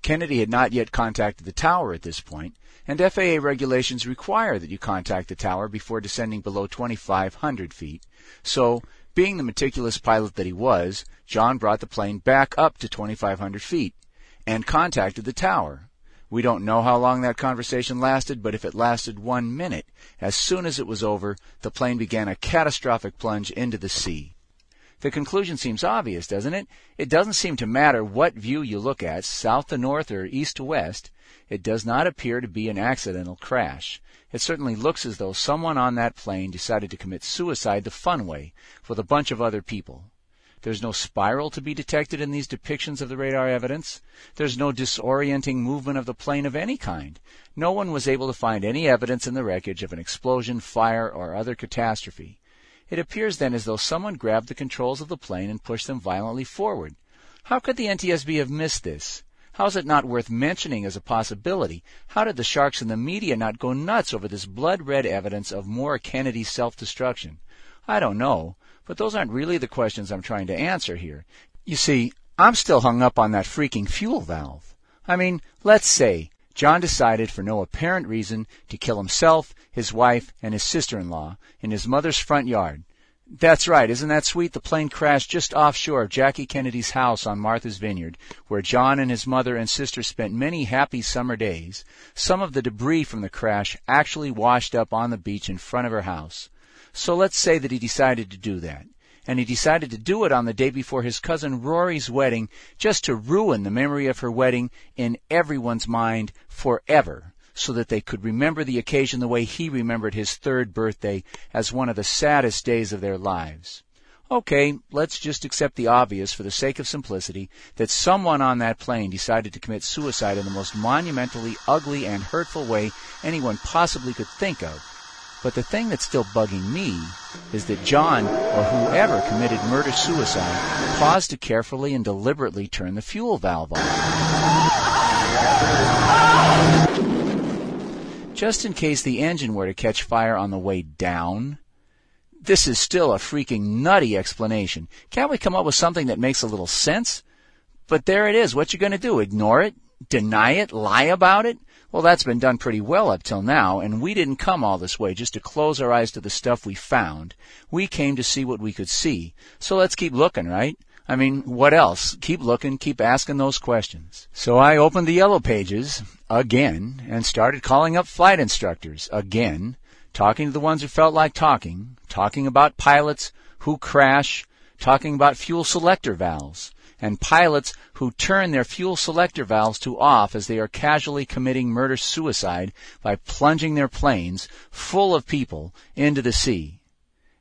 Kennedy had not yet contacted the tower at this point, and FAA regulations require that you contact the tower before descending below 2,500 feet. So, being the meticulous pilot that he was, John brought the plane back up to 2,500 feet and contacted the tower. We don't know how long that conversation lasted, but if it lasted one minute, as soon as it was over, the plane began a catastrophic plunge into the sea. The conclusion seems obvious, doesn't it? It doesn't seem to matter what view you look at, south to north or east to west. It does not appear to be an accidental crash. It certainly looks as though someone on that plane decided to commit suicide the fun way, with a bunch of other people. There's no spiral to be detected in these depictions of the radar evidence. There's no disorienting movement of the plane of any kind. No one was able to find any evidence in the wreckage of an explosion, fire, or other catastrophe. It appears then as though someone grabbed the controls of the plane and pushed them violently forward. How could the NTSB have missed this? How is it not worth mentioning as a possibility? How did the sharks in the media not go nuts over this blood red evidence of more Kennedy self destruction? I don't know. But those aren't really the questions I'm trying to answer here. You see, I'm still hung up on that freaking fuel valve. I mean, let's say John decided for no apparent reason to kill himself, his wife, and his sister-in-law in his mother's front yard. That's right, isn't that sweet? The plane crashed just offshore of Jackie Kennedy's house on Martha's Vineyard, where John and his mother and sister spent many happy summer days. Some of the debris from the crash actually washed up on the beach in front of her house. So let's say that he decided to do that. And he decided to do it on the day before his cousin Rory's wedding, just to ruin the memory of her wedding in everyone's mind forever, so that they could remember the occasion the way he remembered his third birthday as one of the saddest days of their lives. Okay, let's just accept the obvious for the sake of simplicity that someone on that plane decided to commit suicide in the most monumentally ugly and hurtful way anyone possibly could think of but the thing that's still bugging me is that John, or whoever committed murder suicide, paused to carefully and deliberately turn the fuel valve off. Just in case the engine were to catch fire on the way down. This is still a freaking nutty explanation. Can't we come up with something that makes a little sense? But there it is. What you going to do? Ignore it? Deny it? Lie about it? Well, that's been done pretty well up till now, and we didn't come all this way just to close our eyes to the stuff we found. We came to see what we could see. So let's keep looking, right? I mean, what else? Keep looking, keep asking those questions. So I opened the yellow pages again and started calling up flight instructors again, talking to the ones who felt like talking, talking about pilots who crash, talking about fuel selector valves and pilots who turn their fuel selector valves to off as they are casually committing murder suicide by plunging their planes, full of people, into the sea.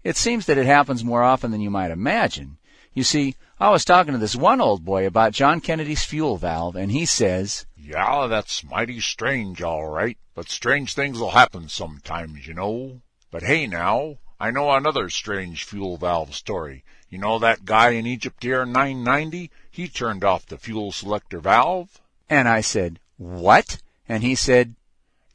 It seems that it happens more often than you might imagine. You see, I was talking to this one old boy about John Kennedy's fuel valve, and he says, Yeah, that's mighty strange, all right, but strange things'll happen sometimes, you know. But hey now, I know another strange fuel valve story. You know that guy in Egypt Air 990? He turned off the fuel selector valve. And I said, What? And he said,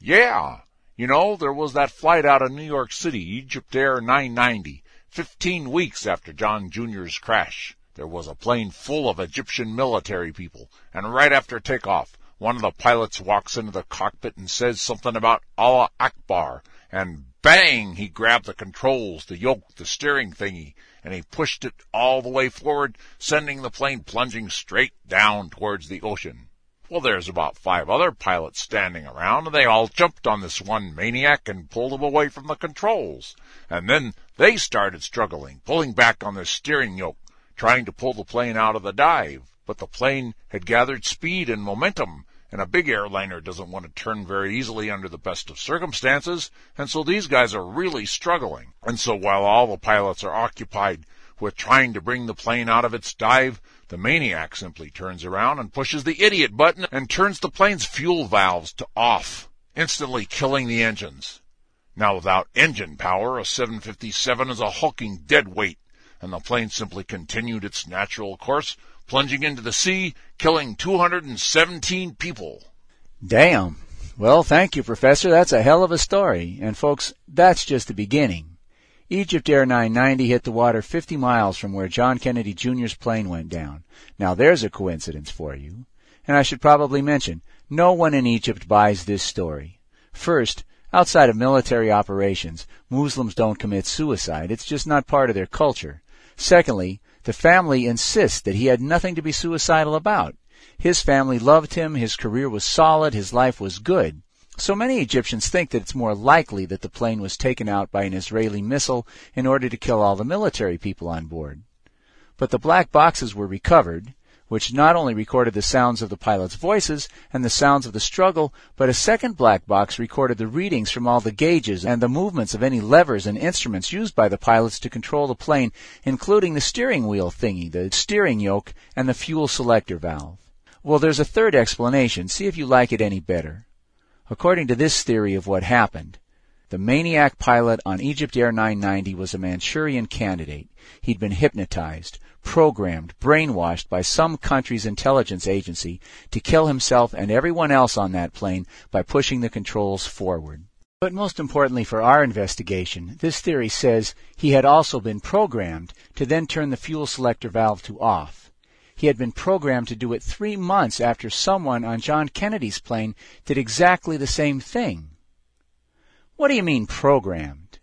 Yeah. You know, there was that flight out of New York City, Egypt Air 990, 15 weeks after John Jr.'s crash. There was a plane full of Egyptian military people, and right after takeoff, one of the pilots walks into the cockpit and says something about Allah Akbar, and bang, he grabbed the controls, the yoke, the steering thingy, and he pushed it all the way forward, sending the plane plunging straight down towards the ocean. Well, there's about five other pilots standing around, and they all jumped on this one maniac and pulled him away from the controls. And then they started struggling, pulling back on the steering yoke, trying to pull the plane out of the dive. But the plane had gathered speed and momentum, and a big airliner doesn't want to turn very easily under the best of circumstances, and so these guys are really struggling. And so while all the pilots are occupied with trying to bring the plane out of its dive, the maniac simply turns around and pushes the idiot button and turns the plane's fuel valves to off, instantly killing the engines. Now without engine power, a 757 is a hulking dead weight, and the plane simply continued its natural course, plunging into the sea, killing 217 people. Damn. Well, thank you, Professor. That's a hell of a story. And folks, that's just the beginning. Egypt Air 990 hit the water 50 miles from where John Kennedy Jr.'s plane went down. Now there's a coincidence for you. And I should probably mention, no one in Egypt buys this story. First, outside of military operations, Muslims don't commit suicide. It's just not part of their culture. Secondly, the family insists that he had nothing to be suicidal about. His family loved him, his career was solid, his life was good. So many Egyptians think that it's more likely that the plane was taken out by an Israeli missile in order to kill all the military people on board. But the black boxes were recovered, which not only recorded the sounds of the pilots' voices and the sounds of the struggle, but a second black box recorded the readings from all the gauges and the movements of any levers and instruments used by the pilots to control the plane, including the steering wheel thingy, the steering yoke, and the fuel selector valve. Well, there's a third explanation. See if you like it any better. According to this theory of what happened, the maniac pilot on Egypt Air 990 was a Manchurian candidate. He'd been hypnotized, programmed, brainwashed by some country's intelligence agency to kill himself and everyone else on that plane by pushing the controls forward. But most importantly for our investigation, this theory says he had also been programmed to then turn the fuel selector valve to off. He had been programmed to do it three months after someone on John Kennedy's plane did exactly the same thing. What do you mean programmed?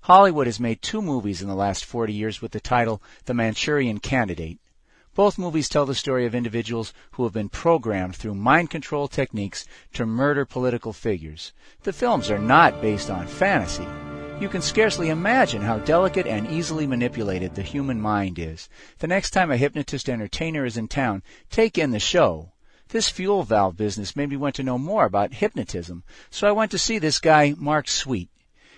Hollywood has made two movies in the last 40 years with the title The Manchurian Candidate. Both movies tell the story of individuals who have been programmed through mind control techniques to murder political figures. The films are not based on fantasy. You can scarcely imagine how delicate and easily manipulated the human mind is. The next time a hypnotist entertainer is in town, take in the show. This fuel valve business made me want to know more about hypnotism, so I went to see this guy, Mark Sweet.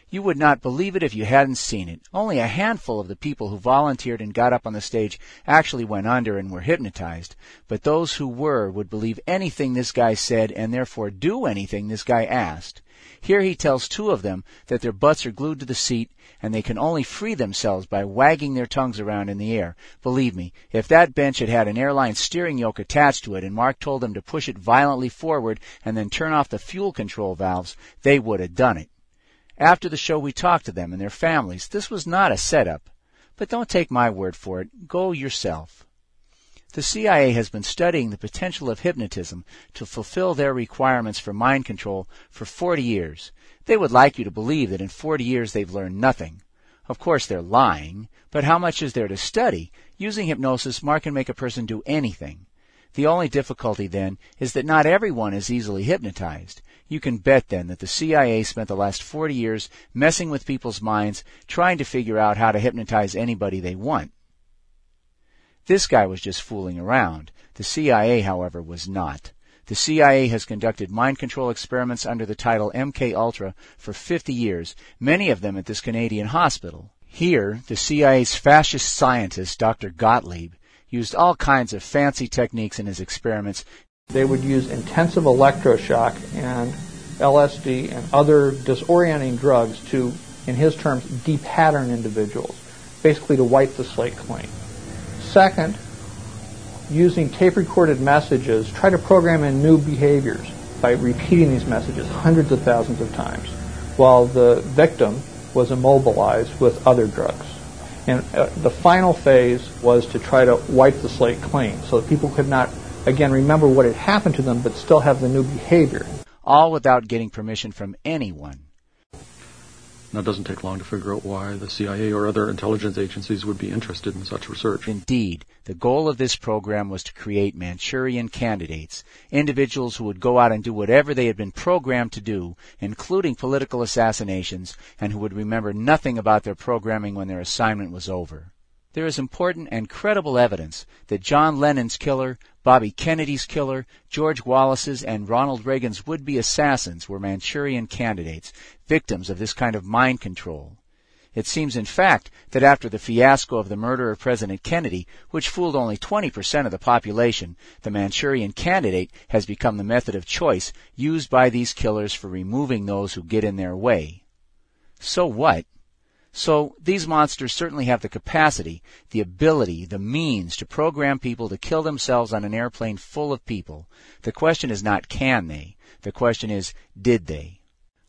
You would not believe it if you hadn't seen it. Only a handful of the people who volunteered and got up on the stage actually went under and were hypnotized, but those who were would believe anything this guy said and therefore do anything this guy asked. Here he tells two of them that their butts are glued to the seat and they can only free themselves by wagging their tongues around in the air. Believe me, if that bench had had an airline steering yoke attached to it and Mark told them to push it violently forward and then turn off the fuel control valves, they would have done it. After the show, we talked to them and their families. This was not a setup. But don't take my word for it. Go yourself. The CIA has been studying the potential of hypnotism to fulfill their requirements for mind control for 40 years. They would like you to believe that in 40 years they've learned nothing. Of course, they're lying, but how much is there to study? Using hypnosis, Mark can make a person do anything. The only difficulty then is that not everyone is easily hypnotized. You can bet then that the CIA spent the last 40 years messing with people's minds, trying to figure out how to hypnotize anybody they want. This guy was just fooling around. The CIA, however, was not. The CIA has conducted mind control experiments under the title MK Ultra for 50 years, many of them at this Canadian hospital. Here, the CIA's fascist scientist, Dr. Gottlieb, used all kinds of fancy techniques in his experiments. They would use intensive electroshock and LSD and other disorienting drugs to, in his terms, depattern individuals, basically to wipe the slate clean. Second, using tape recorded messages, try to program in new behaviors by repeating these messages hundreds of thousands of times while the victim was immobilized with other drugs. And uh, the final phase was to try to wipe the slate clean so that people could not, again, remember what had happened to them but still have the new behavior. All without getting permission from anyone. It doesn't take long to figure out why the CIA or other intelligence agencies would be interested in such research. Indeed. The goal of this program was to create Manchurian candidates, individuals who would go out and do whatever they had been programmed to do, including political assassinations, and who would remember nothing about their programming when their assignment was over. There is important and credible evidence that John Lennon's killer, Bobby Kennedy's killer, George Wallace's, and Ronald Reagan's would be assassins were Manchurian candidates, victims of this kind of mind control. It seems, in fact, that after the fiasco of the murder of President Kennedy, which fooled only 20% of the population, the Manchurian candidate has become the method of choice used by these killers for removing those who get in their way. So what? So these monsters certainly have the capacity, the ability, the means to program people to kill themselves on an airplane full of people. The question is not can they? The question is did they?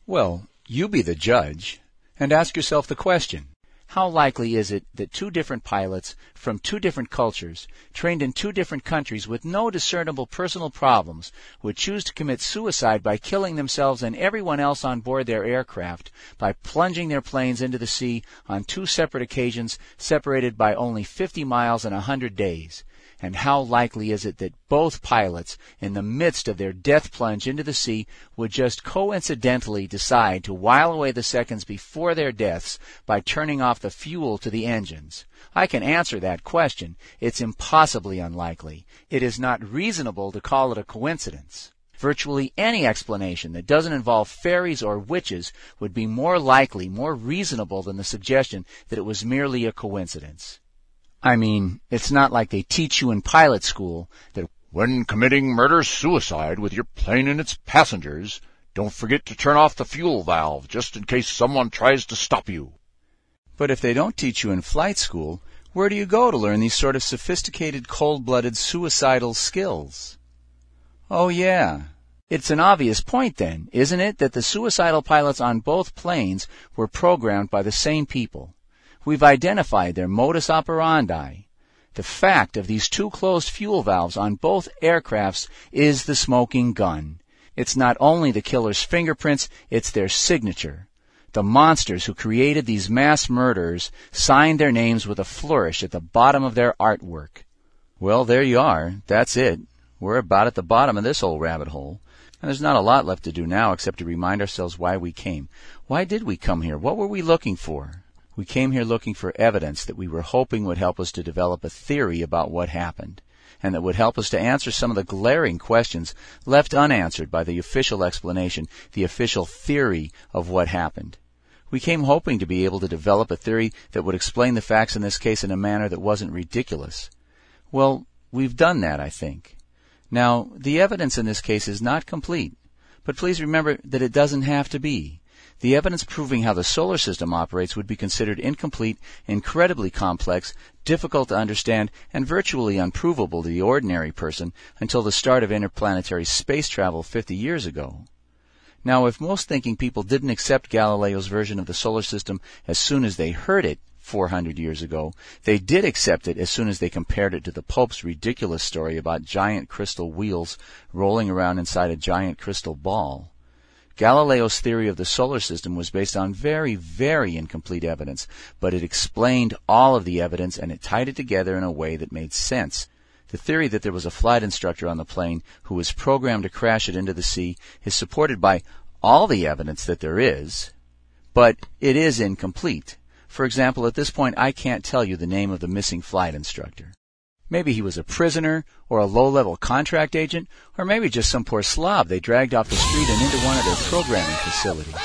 Well, you be the judge and ask yourself the question how likely is it that two different pilots from two different cultures, trained in two different countries with no discernible personal problems, would choose to commit suicide by killing themselves and everyone else on board their aircraft by plunging their planes into the sea on two separate occasions separated by only 50 miles and a 100 days? And how likely is it that both pilots, in the midst of their death plunge into the sea, would just coincidentally decide to while away the seconds before their deaths by turning off the fuel to the engines? I can answer that question. It's impossibly unlikely. It is not reasonable to call it a coincidence. Virtually any explanation that doesn't involve fairies or witches would be more likely, more reasonable than the suggestion that it was merely a coincidence. I mean, it's not like they teach you in pilot school that when committing murder suicide with your plane and its passengers, don't forget to turn off the fuel valve just in case someone tries to stop you. But if they don't teach you in flight school, where do you go to learn these sort of sophisticated, cold-blooded, suicidal skills? Oh yeah. It's an obvious point then, isn't it, that the suicidal pilots on both planes were programmed by the same people. We've identified their modus operandi. The fact of these two closed fuel valves on both aircrafts is the smoking gun. It's not only the killer's fingerprints, it's their signature. The monsters who created these mass murders signed their names with a flourish at the bottom of their artwork. Well, there you are. That's it. We're about at the bottom of this old rabbit hole. And there's not a lot left to do now except to remind ourselves why we came. Why did we come here? What were we looking for? We came here looking for evidence that we were hoping would help us to develop a theory about what happened, and that would help us to answer some of the glaring questions left unanswered by the official explanation, the official theory of what happened. We came hoping to be able to develop a theory that would explain the facts in this case in a manner that wasn't ridiculous. Well, we've done that, I think. Now, the evidence in this case is not complete, but please remember that it doesn't have to be. The evidence proving how the solar system operates would be considered incomplete, incredibly complex, difficult to understand, and virtually unprovable to the ordinary person until the start of interplanetary space travel 50 years ago. Now, if most thinking people didn't accept Galileo's version of the solar system as soon as they heard it 400 years ago, they did accept it as soon as they compared it to the Pope's ridiculous story about giant crystal wheels rolling around inside a giant crystal ball. Galileo's theory of the solar system was based on very, very incomplete evidence, but it explained all of the evidence and it tied it together in a way that made sense. The theory that there was a flight instructor on the plane who was programmed to crash it into the sea is supported by all the evidence that there is, but it is incomplete. For example, at this point, I can't tell you the name of the missing flight instructor. Maybe he was a prisoner, or a low-level contract agent, or maybe just some poor slob they dragged off the street and into one of their programming facilities.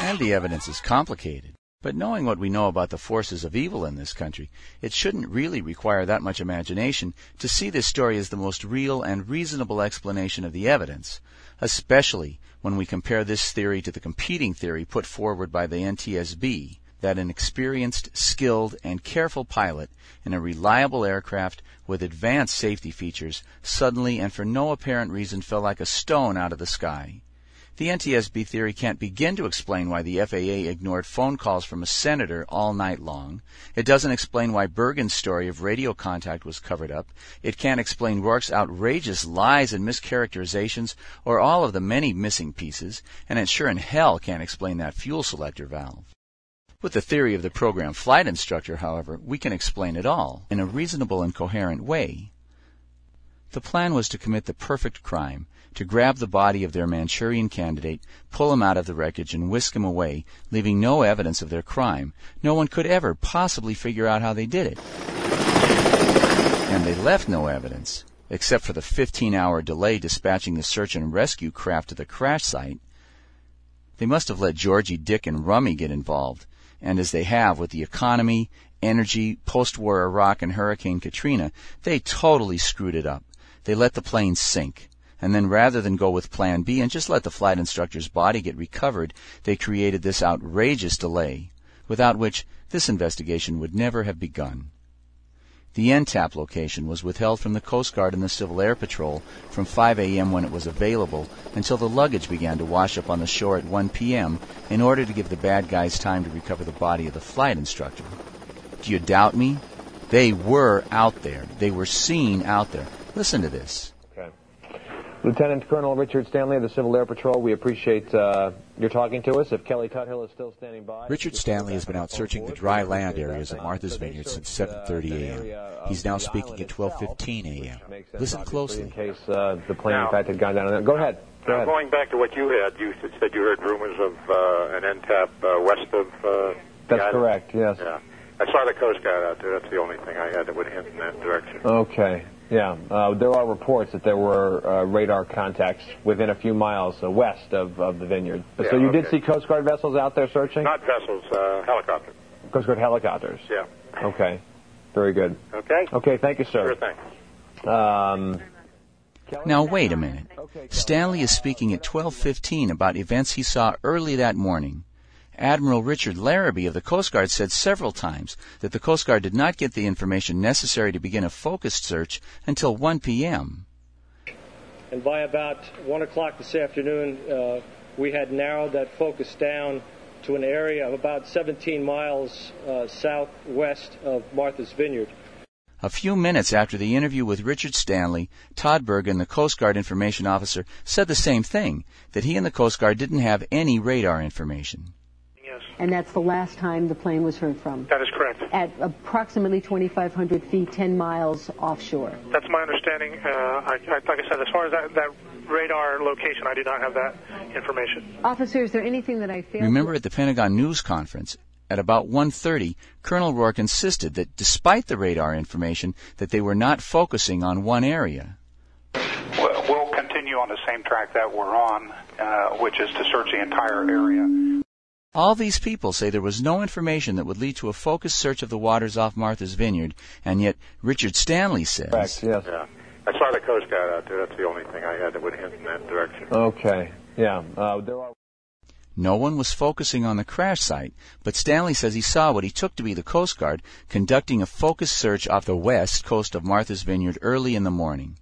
And the evidence is complicated. But knowing what we know about the forces of evil in this country, it shouldn't really require that much imagination to see this story as the most real and reasonable explanation of the evidence, especially when we compare this theory to the competing theory put forward by the NTSB that an experienced, skilled, and careful pilot in a reliable aircraft with advanced safety features suddenly and for no apparent reason fell like a stone out of the sky. The NTSB theory can't begin to explain why the FAA ignored phone calls from a senator all night long. It doesn't explain why Bergen's story of radio contact was covered up. It can't explain Rourke's outrageous lies and mischaracterizations or all of the many missing pieces, and it sure in hell can't explain that fuel selector valve. With the theory of the program flight instructor, however, we can explain it all in a reasonable and coherent way. The plan was to commit the perfect crime, to grab the body of their Manchurian candidate, pull him out of the wreckage, and whisk him away, leaving no evidence of their crime. No one could ever possibly figure out how they did it. And they left no evidence, except for the 15 hour delay dispatching the search and rescue craft to the crash site. They must have let Georgie, Dick, and Rummy get involved. And as they have with the economy, energy, post-war Iraq, and Hurricane Katrina, they totally screwed it up. They let the plane sink. And then rather than go with plan B and just let the flight instructor's body get recovered, they created this outrageous delay, without which this investigation would never have begun. The NTAP location was withheld from the Coast Guard and the Civil Air Patrol from 5 a.m. when it was available until the luggage began to wash up on the shore at 1 p.m. in order to give the bad guys time to recover the body of the flight instructor. Do you doubt me? They were out there. They were seen out there. Listen to this. Lieutenant Colonel Richard Stanley of the Civil Air Patrol, we appreciate uh, your talking to us. If Kelly Tuthill is still standing by. Richard Stanley has been out searching the dry land areas of Martha's Vineyard since 7:30 a.m. He's now speaking at 12:15 a.m. Listen closely. In case uh, the plane, in fact, had gone down. Go ahead. Go Now, ahead. going back to what you had, you said you heard rumors of uh, an NTAP uh, west of. Uh, That's the correct. Yes. Yeah, I saw the Coast Guard out there. That's the only thing I had that would hint in that direction. Okay. Yeah. Uh, there are reports that there were uh, radar contacts within a few miles uh, west of, of the vineyard. so Yeah, you did see Coast Guard vessels out there searching? Not vessels, uh, helicopter. Coast Guard helicopters. Yeah. Okay. Very good. Okay. Okay. Thank you, sir. Sure thing. Um, Now wait a minute. Stanley is speaking at 12:15 about events he saw early that morning. Admiral Richard Larrabee of the Coast Guard said several times that the Coast Guard did not get the information necessary to begin a focused search until 1 p.m. And by about 1 o'clock this afternoon, uh, we had narrowed that focus down to an area of about 17 miles uh, southwest of Martha's Vineyard. A few minutes after the interview with Richard Stanley, Todd Bergen, the Coast Guard information officer, said the same thing, that he and the Coast Guard didn't have any radar information. And that's the last time the plane was heard from. That is correct. At approximately 2,500 feet, 10 miles offshore. That's my understanding. Uh, I, I, like I said, as far as that, that radar location, I do not have that information. Officer, is there anything that I failed Remember at the Pentagon news conference at about 1:30, Colonel Rourke insisted that despite the radar information that they were not focusing on one area. We'll we'll continue on the same track that we're on, uh, which is to search the entire area. All these people say there was no information that would lead to a focused search of the waters off Martha's Vineyard, and yet Richard Stanley says Correct. Yes. Yeah. I saw the Coast Guard out there. That's the only thing I had that would hint in that direction. Okay. Yeah. Uh, there are. no one was focusing on the crash site, but Stanley says he saw what he took to be the Coast Guard conducting a focused search off the west coast of Martha's Vineyard early in the morning.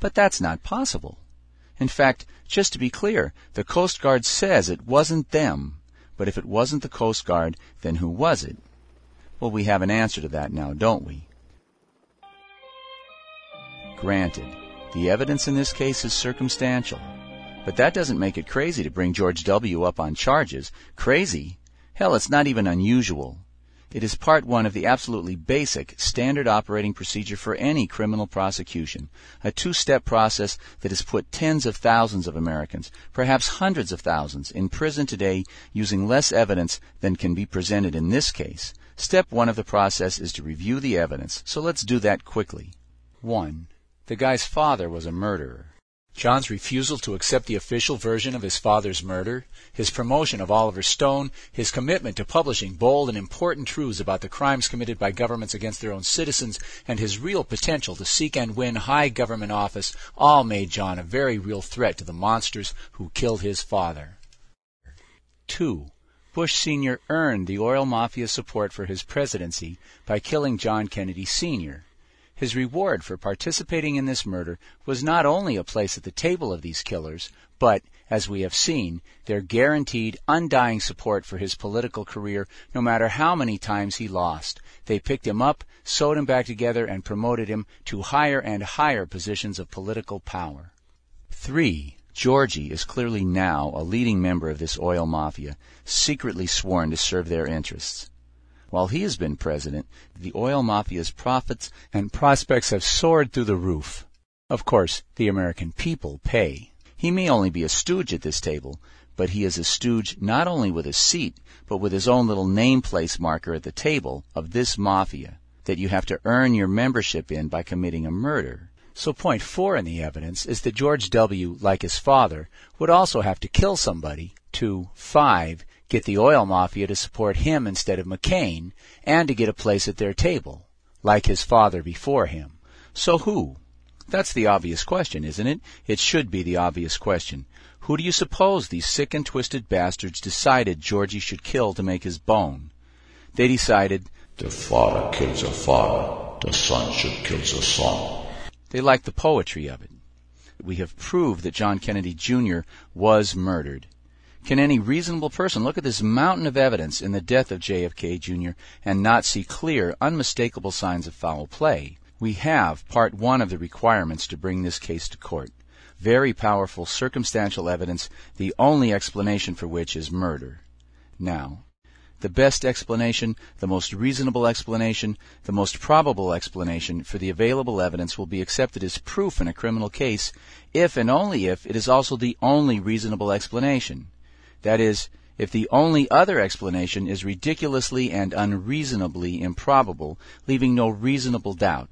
But that's not possible. In fact, just to be clear, the Coast Guard says it wasn't them. But if it wasn't the Coast Guard, then who was it? Well, we have an answer to that now, don't we? Granted, the evidence in this case is circumstantial. But that doesn't make it crazy to bring George W. up on charges. Crazy? Hell, it's not even unusual. It is part one of the absolutely basic standard operating procedure for any criminal prosecution. A two-step process that has put tens of thousands of Americans, perhaps hundreds of thousands, in prison today using less evidence than can be presented in this case. Step one of the process is to review the evidence, so let's do that quickly. 1. The guy's father was a murderer. John's refusal to accept the official version of his father's murder, his promotion of Oliver Stone, his commitment to publishing bold and important truths about the crimes committed by governments against their own citizens, and his real potential to seek and win high government office all made John a very real threat to the monsters who killed his father. 2. Bush Sr. earned the oil mafia support for his presidency by killing John Kennedy Sr. His reward for participating in this murder was not only a place at the table of these killers, but, as we have seen, their guaranteed undying support for his political career no matter how many times he lost. They picked him up, sewed him back together, and promoted him to higher and higher positions of political power. 3. Georgie is clearly now a leading member of this oil mafia, secretly sworn to serve their interests. While he has been president, the oil mafia's profits and prospects have soared through the roof. Of course, the American people pay. He may only be a stooge at this table, but he is a stooge not only with a seat, but with his own little name place marker at the table of this mafia that you have to earn your membership in by committing a murder. So point four in the evidence is that George W., like his father, would also have to kill somebody to, five, get the oil mafia to support him instead of McCain, and to get a place at their table, like his father before him. So who? That's the obvious question, isn't it? It should be the obvious question. Who do you suppose these sick and twisted bastards decided Georgie should kill to make his bone? They decided the father kills a father, the son should kill the son. They liked the poetry of it. We have proved that John Kennedy Jr. was murdered. Can any reasonable person look at this mountain of evidence in the death of JFK Jr. and not see clear, unmistakable signs of foul play? We have part one of the requirements to bring this case to court. Very powerful circumstantial evidence, the only explanation for which is murder. Now, the best explanation, the most reasonable explanation, the most probable explanation for the available evidence will be accepted as proof in a criminal case if and only if it is also the only reasonable explanation. That is, if the only other explanation is ridiculously and unreasonably improbable, leaving no reasonable doubt.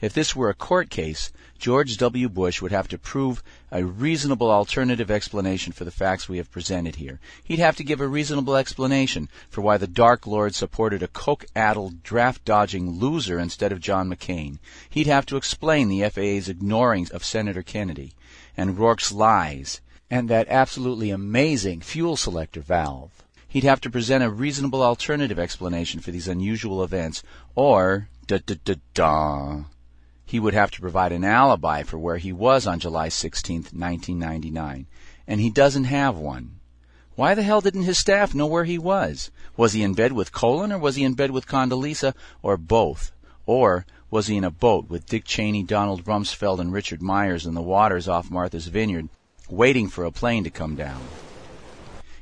If this were a court case, George W. Bush would have to prove a reasonable alternative explanation for the facts we have presented here. He'd have to give a reasonable explanation for why the Dark Lord supported a coke-addled, draft-dodging loser instead of John McCain. He'd have to explain the FAA's ignoring of Senator Kennedy and Rourke's lies and that absolutely amazing fuel selector valve. He'd have to present a reasonable alternative explanation for these unusual events, or da da da da he would have to provide an alibi for where he was on July 16, 1999, and he doesn't have one. Why the hell didn't his staff know where he was? Was he in bed with Colin or was he in bed with Condoleezza or both? Or was he in a boat with Dick Cheney, Donald Rumsfeld, and Richard Myers in the waters off Martha's Vineyard, waiting for a plane to come down?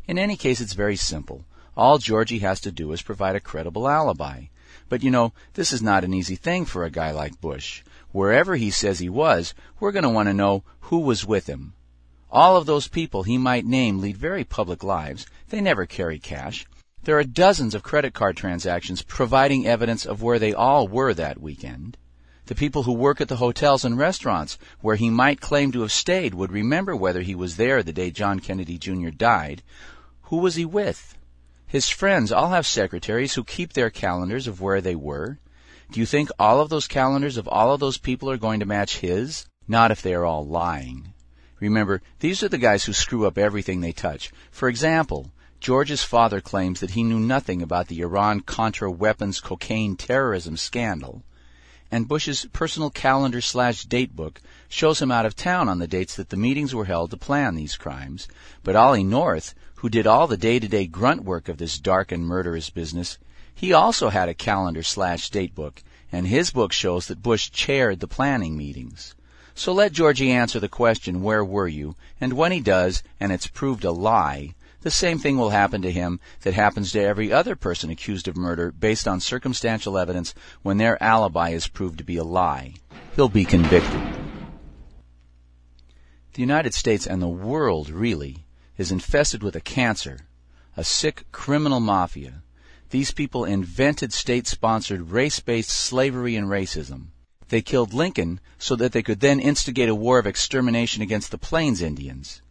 In any case, it's very simple. All Georgie has to do is provide a credible alibi. But you know, this is not an easy thing for a guy like Bush wherever he says he was, we're going to want to know who was with him. All of those people he might name lead very public lives. They never carry cash. There are dozens of credit card transactions providing evidence of where they all were that weekend. The people who work at the hotels and restaurants where he might claim to have stayed would remember whether he was there the day John Kennedy Jr. died. Who was he with? His friends all have secretaries who keep their calendars of where they were. Do you think all of those calendars of all of those people are going to match his? Not if they are all lying. Remember, these are the guys who screw up everything they touch. For example, George's father claims that he knew nothing about the Iran Contra weapons cocaine terrorism scandal. And Bush's personal calendar slash date book shows him out of town on the dates that the meetings were held to plan these crimes. But Ollie North, who did all the day to day grunt work of this dark and murderous business, he also had a calendar slash date book, and his book shows that Bush chaired the planning meetings. So let Georgie answer the question, where were you? And when he does, and it's proved a lie, the same thing will happen to him that happens to every other person accused of murder based on circumstantial evidence when their alibi is proved to be a lie. He'll be convicted. The United States and the world, really, is infested with a cancer, a sick criminal mafia these people invented state sponsored race based slavery and racism. They killed Lincoln so that they could then instigate a war of extermination against the Plains Indians.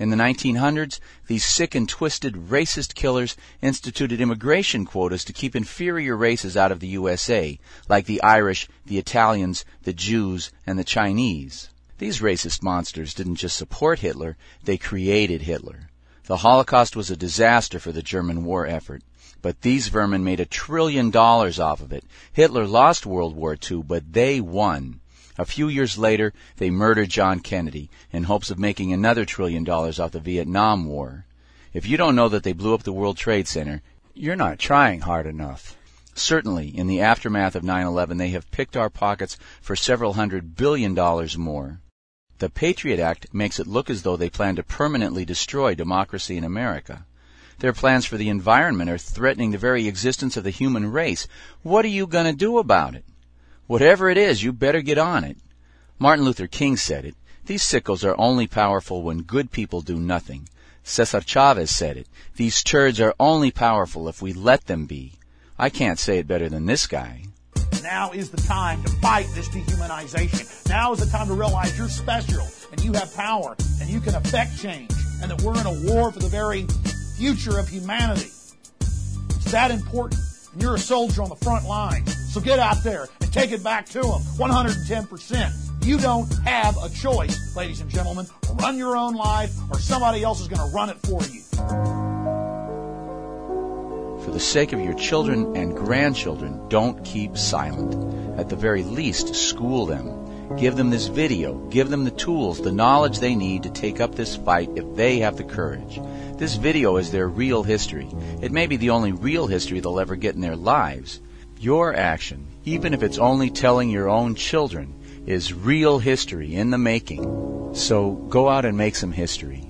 In the 1900s, these sick and twisted racist killers instituted immigration quotas to keep inferior races out of the USA, like the Irish, the Italians, the Jews, and the Chinese. These racist monsters didn't just support Hitler, they created Hitler. The Holocaust was a disaster for the German war effort. But these vermin made a trillion dollars off of it. Hitler lost World War II, but they won. A few years later, they murdered John Kennedy in hopes of making another trillion dollars off the Vietnam War. If you don't know that they blew up the World Trade Center, you're not trying hard enough. Certainly, in the aftermath of 9-11, they have picked our pockets for several hundred billion dollars more. The Patriot Act makes it look as though they plan to permanently destroy democracy in America. Their plans for the environment are threatening the very existence of the human race. What are you going to do about it? Whatever it is, you better get on it. Martin Luther King said it. These sickles are only powerful when good people do nothing. Cesar Chavez said it. These turds are only powerful if we let them be. I can't say it better than this guy. Now is the time to fight this dehumanization. Now is the time to realize you're special and you have power and you can affect change and that we're in a war for the very future of humanity. It's that important. You're a soldier on the front line. So get out there and take it back to them 110%. You don't have a choice, ladies and gentlemen. Run your own life or somebody else is going to run it for you. For the sake of your children and grandchildren, don't keep silent. At the very least, school them. Give them this video. Give them the tools, the knowledge they need to take up this fight if they have the courage. This video is their real history. It may be the only real history they'll ever get in their lives. Your action, even if it's only telling your own children, is real history in the making. So go out and make some history.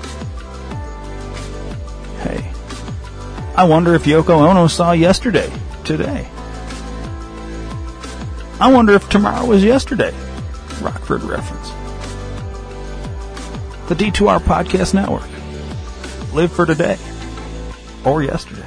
I wonder if Yoko Ono saw yesterday, today. I wonder if tomorrow was yesterday. Rockford reference. The D2R Podcast Network. Live for today or yesterday.